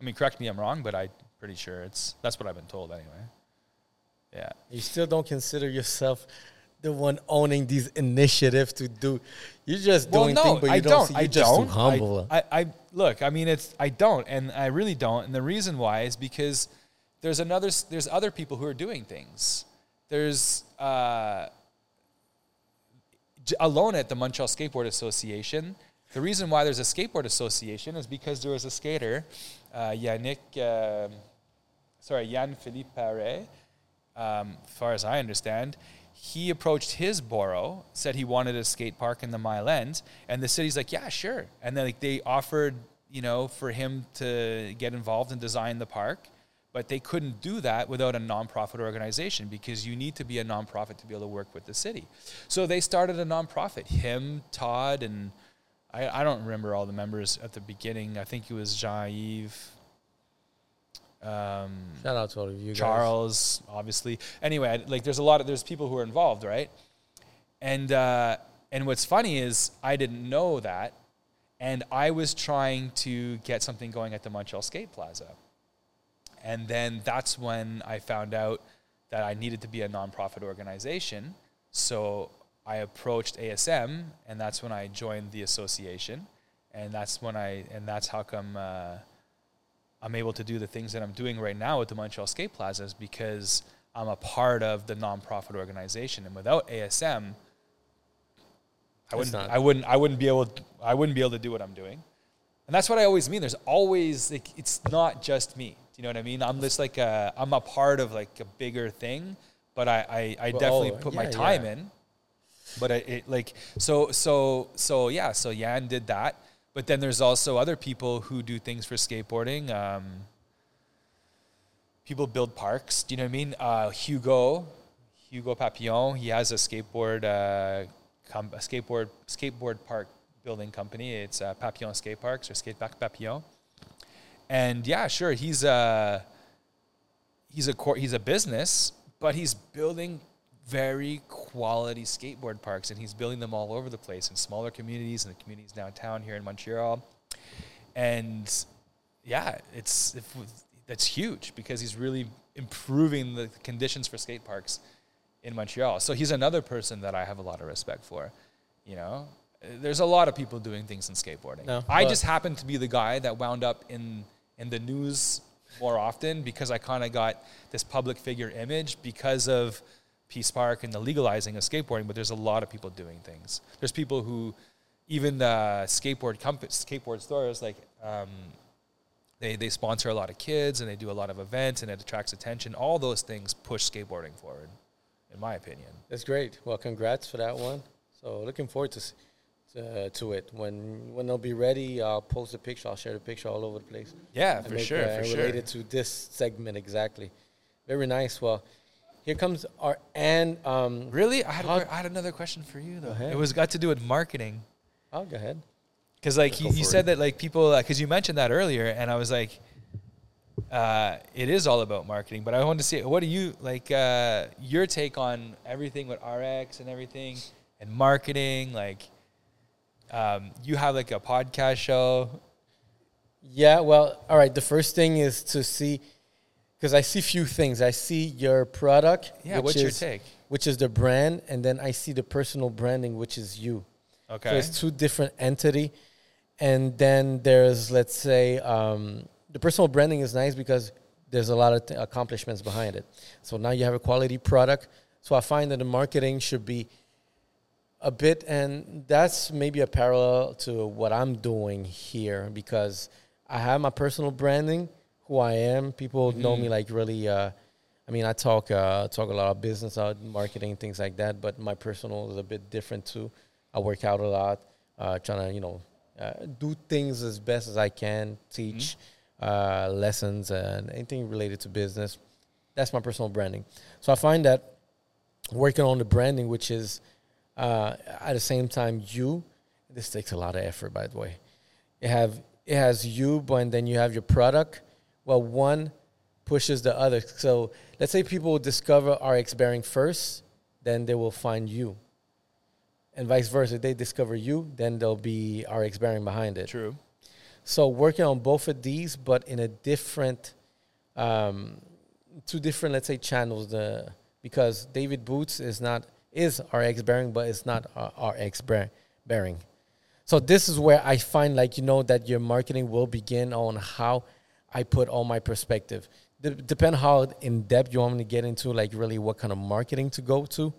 Speaker 2: I mean, correct me, if I'm wrong, but I'm pretty sure it's that's what I've been told anyway. Yeah.
Speaker 1: You still don't consider yourself the one owning these initiatives to do. You're just doing things, but you
Speaker 2: I
Speaker 1: don't.
Speaker 2: don't.
Speaker 1: see,
Speaker 2: I
Speaker 1: you're just
Speaker 2: don't.
Speaker 1: too humble.
Speaker 2: I, I, I look. I mean, it's. I don't, and I really don't. And the reason why is because there's another. There's other people who are doing things. There's uh, alone at the Montreal Skateboard Association. The reason why there's a skateboard association is because there was a skater, uh, Yannick. Um, sorry, Yann Philippe Paré. Um, as far as I understand, he approached his borough, said he wanted a skate park in the Mile End, and the city's like, yeah, sure. And then like they offered, you know, for him to get involved and design the park, but they couldn't do that without a nonprofit organization because you need to be a nonprofit to be able to work with the city. So they started a nonprofit. Him, Todd, and I, I don't remember all the members at the beginning. I think it was Jean-Yves. Um,
Speaker 1: Shout out to all of you guys.
Speaker 2: Charles, obviously. Anyway, like there's a lot of there's people who are involved, right? And uh, and what's funny is I didn't know that, and I was trying to get something going at the Montreal Skate Plaza, and then that's when I found out that I needed to be a nonprofit organization. So I approached ASM, and that's when I joined the association, and that's when I and that's how come. Uh, I'm able to do the things that I'm doing right now at the Montreal Skate Plazas because I'm a part of the nonprofit organization, and without ASM, I wouldn't, I wouldn't, I wouldn't be able, I wouldn't be able to do what I'm doing, and that's what I always mean. There's always like, it's not just me. Do you know what I mean? I'm just like a, I'm a part of like a bigger thing, but I, I, I
Speaker 1: Well,
Speaker 2: definitely
Speaker 1: oh,
Speaker 2: put my time
Speaker 1: yeah.
Speaker 2: in. But I, it like so so so yeah. So Yan did that, but then there's also other people who do things for skateboarding. Um, people build parks. Do you know what I mean? Uh, Hugo, Hugo Papillon, he has a skateboard, uh, com- a skateboard skateboard park building company. It's uh, Papillon Skate Parks or Skate Park Papillon. And yeah, sure, he's a he's a cor- he's a business, but he's building very quality skateboard parks, and he's building them all over the place in smaller communities and the communities downtown here in Montreal. And yeah, it's if, that's huge because he's really improving the conditions for skate parks in Montreal. So he's another person that I have a lot of respect for. You know, there's a lot of people doing things in skateboarding.
Speaker 1: No,
Speaker 2: I just happened to be the guy that wound up in in the news more often because I kind of got this public figure image because of Peace Park and the legalizing of skateboarding. But there's a lot of people doing things. There's people who even the skateboard comp- skateboard stores like um, they they sponsor a lot of kids and they do a lot of events and it attracts attention. All those things push skateboarding forward, in my opinion.
Speaker 1: That's great. Well, congrats for that one. So looking forward to s- to, to it. When when they'll be ready, I'll post a picture. I'll share the picture all over the place.
Speaker 2: Yeah, for
Speaker 1: make,
Speaker 2: sure,
Speaker 1: uh,
Speaker 2: for sure.
Speaker 1: Related to this segment exactly. Very nice. Well, here comes our and um.
Speaker 2: Really, I had,
Speaker 1: How-
Speaker 2: I had another question for you though.
Speaker 1: ahead.
Speaker 2: It was got to do with marketing.
Speaker 1: Oh, go ahead.
Speaker 2: Because like
Speaker 1: Go
Speaker 2: you, you said
Speaker 1: it.
Speaker 2: that like people because you mentioned that earlier and I was like, uh, it is all about marketing. But I wanted to see what do you like uh, your take on everything with RX and everything and marketing. Like, um, you have like a podcast show.
Speaker 1: Yeah, well, all right. The first thing is to see, because I see few things. I see your product.
Speaker 2: Yeah,
Speaker 1: which
Speaker 2: what's your
Speaker 1: is-
Speaker 2: take?
Speaker 1: Which is the brand, and then I see the personal branding, which is you. So
Speaker 2: Okay.
Speaker 1: it's two different entity, and then there's let's say um, the personal branding is nice because there's a lot of accomplishments behind it. So now you have a quality product. So I find that the marketing should be a bit, and that's maybe a parallel to what I'm doing here because I have my personal branding, who I am. People know me like really. Uh, I mean, I talk uh, talk a lot of business, uh, marketing, things like that. But my personal is a bit different too. I work out a lot, uh, trying to you know uh, do things as best as I can, teach uh, lessons and anything related to business. That's my personal branding. So I find that working on the branding, which is uh, at the same time you. This takes a lot of effort, by the way. It have it has you, but and then you have your product. Well, one pushes the other. So let's say people discover RX Bearing first, then they will find you, and vice versa. If they discover you, then there'll be RX Bearing behind it.
Speaker 2: True.
Speaker 1: So working on both of these, but in a different, um, two different, let's say, channels. The because David Boots is not is RX bearing, but it's not RX bearing. So this is where I find like you know that your marketing will begin on how I put all my perspective. De- depend how in depth you want me to get into, like really what kind of marketing to go to.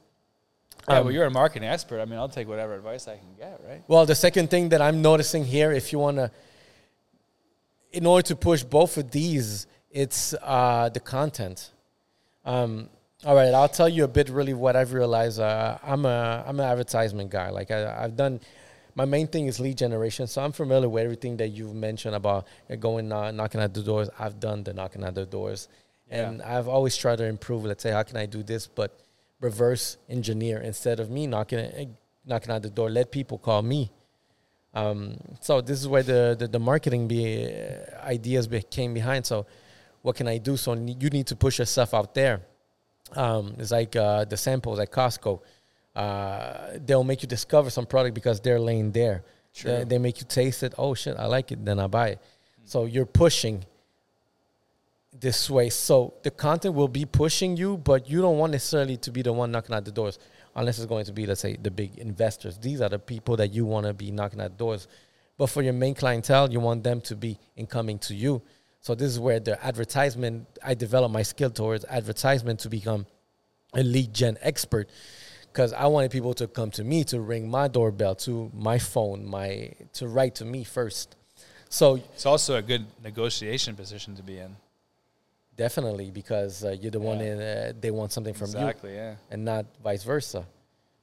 Speaker 2: Yeah,
Speaker 1: Um,
Speaker 2: well, you're a marketing expert. I mean, I'll take whatever advice I can get, right?
Speaker 1: Well, the second thing that I'm noticing here, if you want to, in order to push both of these, it's uh, the content. Um, all right, I'll tell you a bit really what I've realized. Uh, I'm a I'm an advertisement guy. Like I, I've done, my main thing is lead generation, so I'm familiar with everything that you've mentioned about uh, going uh, knocking at the doors. I've done the knocking at the doors, and I've always tried to improve. Let's say, how can I do this, but reverse engineer instead of me knocking eh, knocking at the door. Let people call me. Um, so this is where the the, the marketing be, uh, ideas be, came behind. So what can I do? So you need to push yourself out there. Um, it's like uh, the samples at Costco. Uh, they'll make you discover some product because they're laying there.
Speaker 2: True.
Speaker 1: They, they make you taste it. Oh shit, I like it. Then I buy it. So you're pushing this way. So the content will be pushing you, but you don't want necessarily to be the one knocking at the doors, unless it's going to be, let's say, the big investors. These are the people that you want to be knocking at doors. But for your main clientele, you want them to be incoming to you. So this is where the advertisement, I developed my skill towards advertisement to become a lead gen expert because I wanted people to come to me to ring my doorbell, to my phone, my to write to me first. So
Speaker 2: It's also a good negotiation position to be in.
Speaker 1: definitely because uh, you're the one
Speaker 2: Yeah.
Speaker 1: in, uh, they want something from you
Speaker 2: exactly, yeah.
Speaker 1: and not vice versa.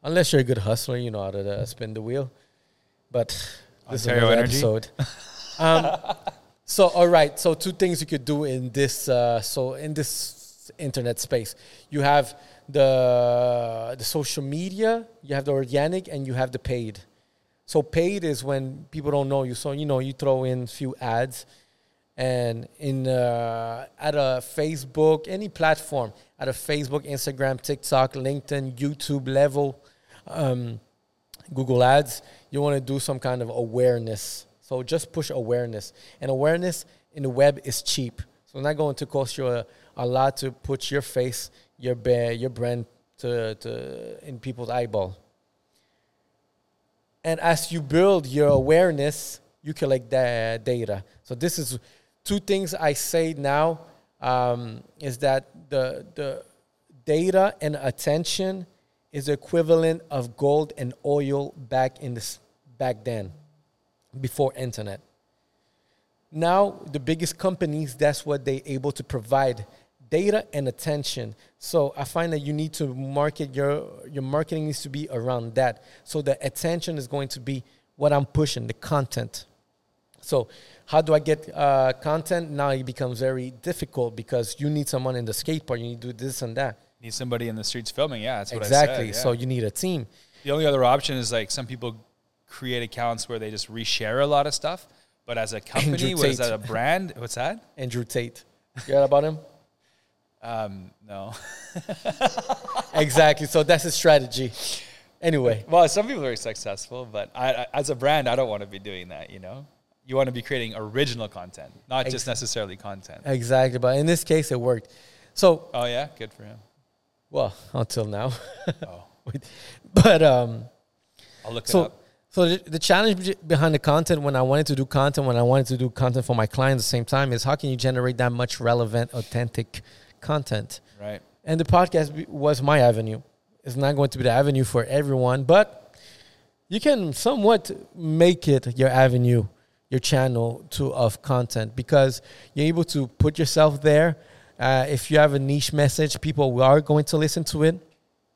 Speaker 1: Unless you're a good hustler, you know how to uh, spin the wheel. But this
Speaker 2: Ontario
Speaker 1: is another episode. um, so all right, so two things you could do in this. Uh, so in this internet space, you have the the social media, you have the organic, and you have the paid. So paid is when people don't know you. So you know you throw in a few ads, and in uh, at a Facebook, any platform, at a Facebook, Instagram, TikTok, LinkedIn, YouTube level, um, Google Ads, you want to do some kind of awareness. So just push awareness, and awareness in the web is cheap. So it's not going to cost you a, a lot to put your face, your ba- your brand to, to in people's eyeball. And as you build your awareness, you collect the data. So this is two things I say now um, is that the the data and attention is equivalent of gold and oil back in this back then, before internet. Now the biggest companies, that's what they able to provide data and attention. So I find that you need to market your your marketing needs to be around that. So the attention is going to be what I'm pushing, the content. So how do I get uh, content? Now it becomes very difficult because you need someone in the skate park. You need to do this and that.
Speaker 2: Need somebody in the streets filming. Yeah, that's what
Speaker 1: exactly.
Speaker 2: I said.
Speaker 1: So
Speaker 2: yeah.
Speaker 1: you need a team.
Speaker 2: the only other option is like some people create accounts where they just reshare a lot of stuff. But as a company,
Speaker 1: Andrew
Speaker 2: was
Speaker 1: Tate.
Speaker 2: that a brand? What's that?
Speaker 1: Andrew Tate. You heard about him?
Speaker 2: Um, no.
Speaker 1: exactly. So that's his strategy. Anyway,
Speaker 2: Well, some people are successful, but I, I, as a brand, I don't want to be doing that. You know. you want to be creating original content, not
Speaker 1: Ex-
Speaker 2: just necessarily content.
Speaker 1: Exactly, but in this case, it worked. So,
Speaker 2: Oh yeah, good for him.
Speaker 1: well, until now,
Speaker 2: Oh,
Speaker 1: but um,
Speaker 2: I'll look it
Speaker 1: so
Speaker 2: up.
Speaker 1: So the, the challenge behind the content when I wanted to do content, when I wanted to do content for my clients at the same time, is how can you generate that much relevant, authentic content?
Speaker 2: Right.
Speaker 1: And the podcast was my avenue. It's not going to be the avenue for everyone, but you can somewhat make it your avenue, your channel to of content because you're able to put yourself there. Uh, if you have a niche message, people are going to listen to it.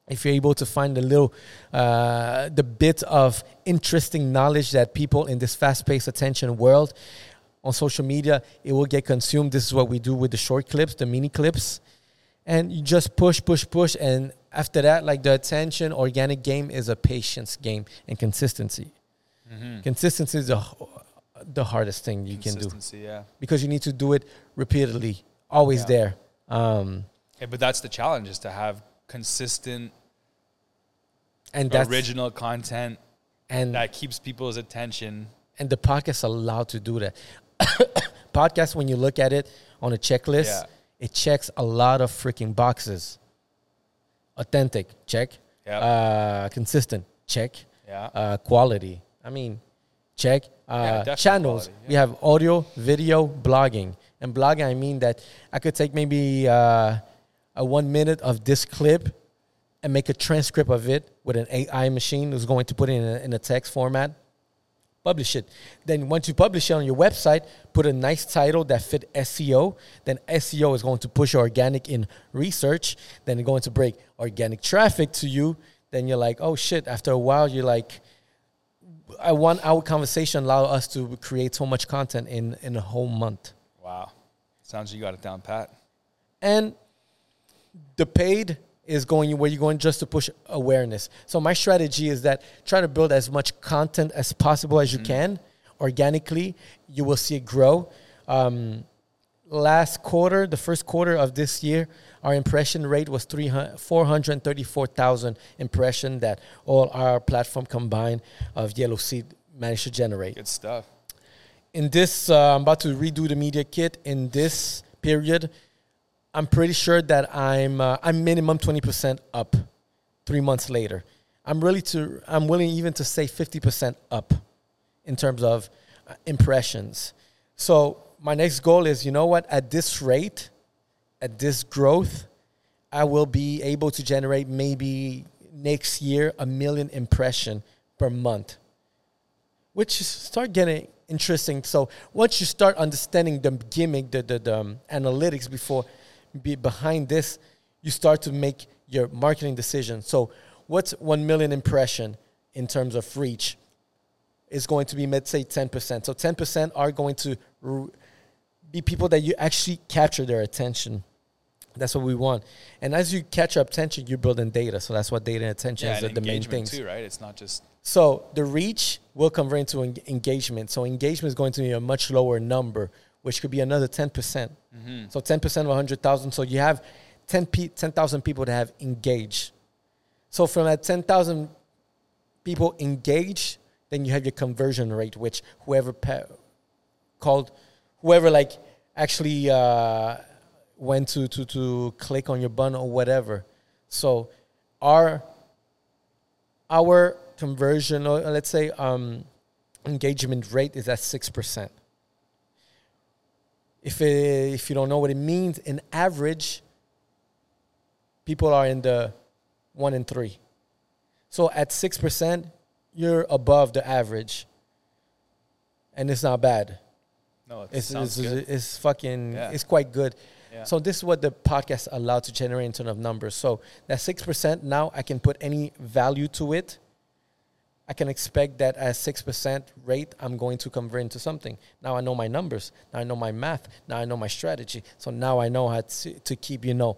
Speaker 1: If you're able to find the little, uh, the bit of interesting knowledge that people in this fast-paced attention world on social media, it will get consumed. This is what we do with the short clips, the mini clips and you just push, push, push, and after that, like the attention organic game is a patience game and consistency.
Speaker 2: Mm-hmm.
Speaker 1: Consistency is the the hardest thing you can do
Speaker 2: yeah.
Speaker 1: because you need to do it repeatedly, always
Speaker 2: Yeah.
Speaker 1: there. Um,
Speaker 2: Yeah, but that's the challenge: is to have consistent,
Speaker 1: and that's
Speaker 2: original content
Speaker 1: and
Speaker 2: that keeps people's attention.
Speaker 1: and the podcast allowed to do that. podcast, when you look at it on a checklist,
Speaker 2: Yeah.
Speaker 1: it checks a lot of freaking boxes. Authentic, check.
Speaker 2: Yeah.
Speaker 1: Uh, consistent, check.
Speaker 2: yeah.
Speaker 1: uh, quality. I mean, check uh,
Speaker 2: definitely
Speaker 1: channels.
Speaker 2: quality,
Speaker 1: We have audio, video, blogging. And blogging, I mean that I could take maybe uh, a one minute of this clip and make a transcript of it with an AI machine who's going to put it in a, in a text format. Publish it. Then once you publish it on your website, put a nice title that fit SEO. Then SEO is going to push organic in research. Then it's going to break organic traffic to you. Then you're like, oh shit. After a while, you're like, I want our conversation allow us to create so much content in in a whole month.
Speaker 2: Wow. Sounds like you got it down pat.
Speaker 1: And the paid is going where you're going just to push awareness. So my strategy is that try to build as much content as possible as you can organically. You will see it grow. Um, last quarter, the first quarter of this year, our impression rate was 300 434,000 impression that all our platform combined of Yellow Seed managed to generate
Speaker 2: Good stuff.
Speaker 1: in this uh, i'm about to redo the media kit in this period i'm pretty sure that i'm uh, i'm minimum 20% up three months later. I'm really to i'm willing even to say 50% up in terms of uh, impressions. So my next goal is you know what? At this rate at this growth i will be able to generate maybe next year a million impression per month which is start getting interesting. So once you start understanding the gimmick, the the, the um, analytics before be behind this, you start to make your marketing decision. So what's one million impression in terms of reach? Is going to be let's say ten percent. So ten percent are going to be people that you actually capture their attention. That's what we want. And as you catch up attention, you're building data. So that's what data and attention
Speaker 2: Yeah,
Speaker 1: is
Speaker 2: and
Speaker 1: the, main things.
Speaker 2: too, right? It's not just
Speaker 1: So the reach will convert into en- engagement. So engagement is going to be a much lower number, which could be another 10%. percent So 10% of 100,000. So you have 10 pe- 10,000 people that have engaged. So from that 10,000 people engaged, then you have your conversion rate, which whoever pa- called, whoever like actually uh, went to, to, to click on your button or whatever. So our our conversion or let's say um, engagement rate is at 6% if, it, if you don't know what it means in average people are in the 1 in 3 so at 6% you're above the average and it's not bad
Speaker 2: no. It
Speaker 1: it's,
Speaker 2: sounds
Speaker 1: it's,
Speaker 2: good.
Speaker 1: it's fucking
Speaker 2: Yeah.
Speaker 1: it's quite good
Speaker 2: Yeah.
Speaker 1: so this is what the podcast allowed to generate in terms of numbers. So that six percent now I can put any value to it. I can expect that at six percent rate I'm going to convert into something. Now I know my numbers. Now I know my math. Now I know my strategy. So now I know how to, to keep you know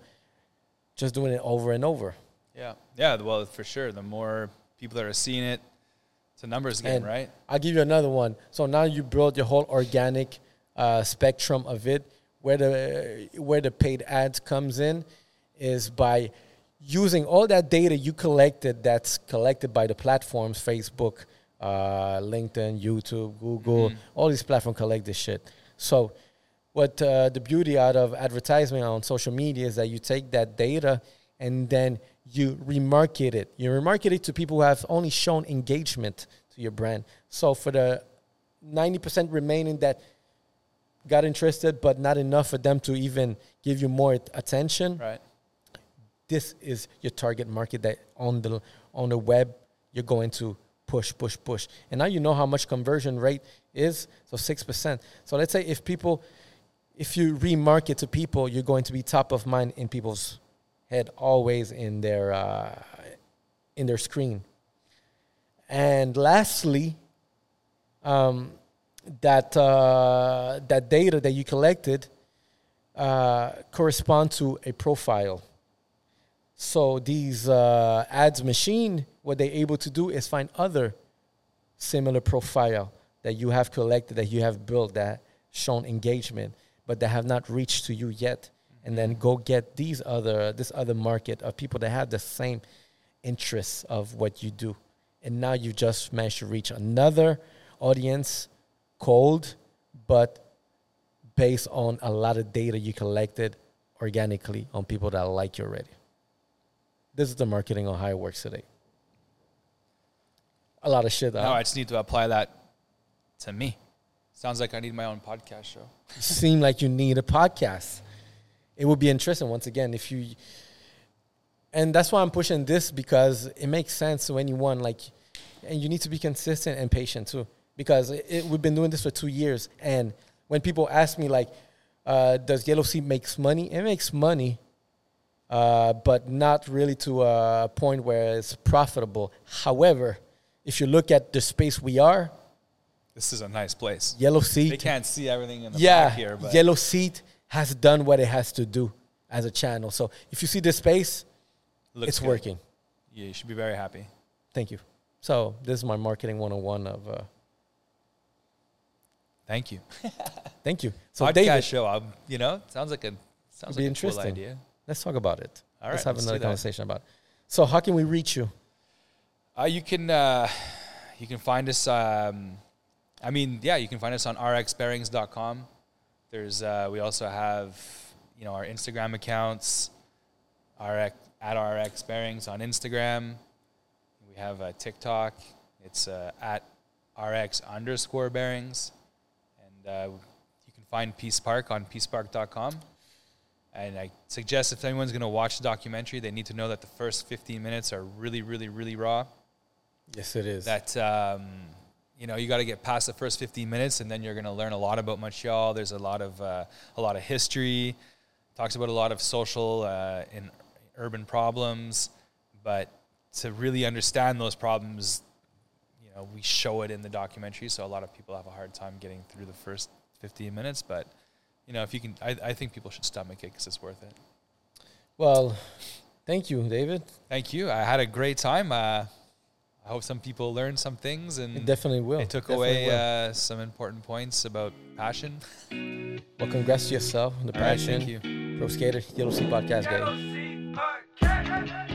Speaker 1: just doing it over and over.
Speaker 2: yeah, yeah. Well, for sure. The more people that are seeing it, it's a numbers game,
Speaker 1: And
Speaker 2: right?
Speaker 1: I'll give you another one. So now you build your whole organic uh, spectrum of it. Where the where the paid ads comes in is by using all that data you collected that's collected by the platforms, Facebook, uh, LinkedIn, YouTube, Google,
Speaker 2: Mhm.
Speaker 1: all these platforms collect this shit. So, what uh, the beauty out of advertising on social media is that you take that data and then you remarket it. You remarket it to people who have only shown engagement to your brand. So, for the 90% remaining that got interested, but not enough for them to even give you more attention,
Speaker 2: Right.
Speaker 1: This is your target market that on the on the web you're going to push push push. And now you know how much conversion rate is so 6% so let's say if people if you remarket to people you're going to be top of mind in people's head always in their uh, in their screen. And lastly um, that uh, that data that you collected uh, correspond to a profile so these uh, ads machine, what they're able to do is find other similar profile that you have collected, that you have built, that shown engagement, but that have not reached to you yet, and then go get these other this other market of people that have the same interests of what you do, and now you just managed to reach another audience, cold, but based on a lot of data you collected organically on people that like you already. This is the marketing on how it works today. A lot of shit.
Speaker 2: Now I just need to apply that to me. Sounds like I need my own podcast show.
Speaker 1: seem like you need a podcast. It would be interesting once again if you and that's why I'm pushing this because it makes sense to anyone like and you need to be consistent and patient too because it, it- we've been doing this for 2 years and when people ask me like uh, does Yellow Sea makes money? It makes money uh, but not really to a point where it's profitable. However, if you look at the space we are,
Speaker 2: This is a nice place.
Speaker 1: Yellow Seat.
Speaker 2: They can't see everything in the
Speaker 1: yeah,
Speaker 2: back here, but
Speaker 1: Yellow Seat has done what it has to do as a channel. So if you see this space,
Speaker 2: looks
Speaker 1: it's
Speaker 2: good.
Speaker 1: working.
Speaker 2: Yeah, you should be very happy.
Speaker 1: Thank you. So this is my marketing 101 of uh,
Speaker 2: Thank you.
Speaker 1: thank you. So
Speaker 2: Podcast
Speaker 1: David,
Speaker 2: show. Um, you know, sounds like a sounds like a cool
Speaker 1: interesting.
Speaker 2: idea.
Speaker 1: Let's talk about it.
Speaker 2: All
Speaker 1: let's have
Speaker 2: let's
Speaker 1: another conversation about it. So how can we reach you?
Speaker 2: Uh, you can uh, you can find us. Um, I mean, yeah, you can find us on rxbearings.com. There's uh, we also have you know our Instagram accounts, rx at rx bearings on Instagram. We have a TikTok. It's uh, at rx underscore bearings, and uh, you can find Peace Park on peacepark.com. And I suggest if anyone's going to watch the documentary, they need to know that the first 15 minutes are really, really, really raw
Speaker 1: Yes, it is.
Speaker 2: that um, you know you got to get past the first 15 minutes and then you're going to learn a lot about Montreal. There's a lot of uh, a lot of history. Talks about a lot of social uh, and urban problems, but to really understand those problems, you know, we show it in the documentary. So a lot of people have a hard time getting through the first 15 minutes, but you know, if you can, I, I think people should stomach it because it's worth it.
Speaker 1: well, thank you, David.
Speaker 2: Thank you. I had a great time. Uh, I hope some people learned some things and
Speaker 1: It definitely will.
Speaker 2: it took
Speaker 1: Definitely
Speaker 2: away uh, some important points about passion.
Speaker 1: well, congrats to yourself, on the
Speaker 2: All right,
Speaker 1: passion.
Speaker 2: thank you.
Speaker 1: Pro Skater, Yellow Sea Podcast, guys.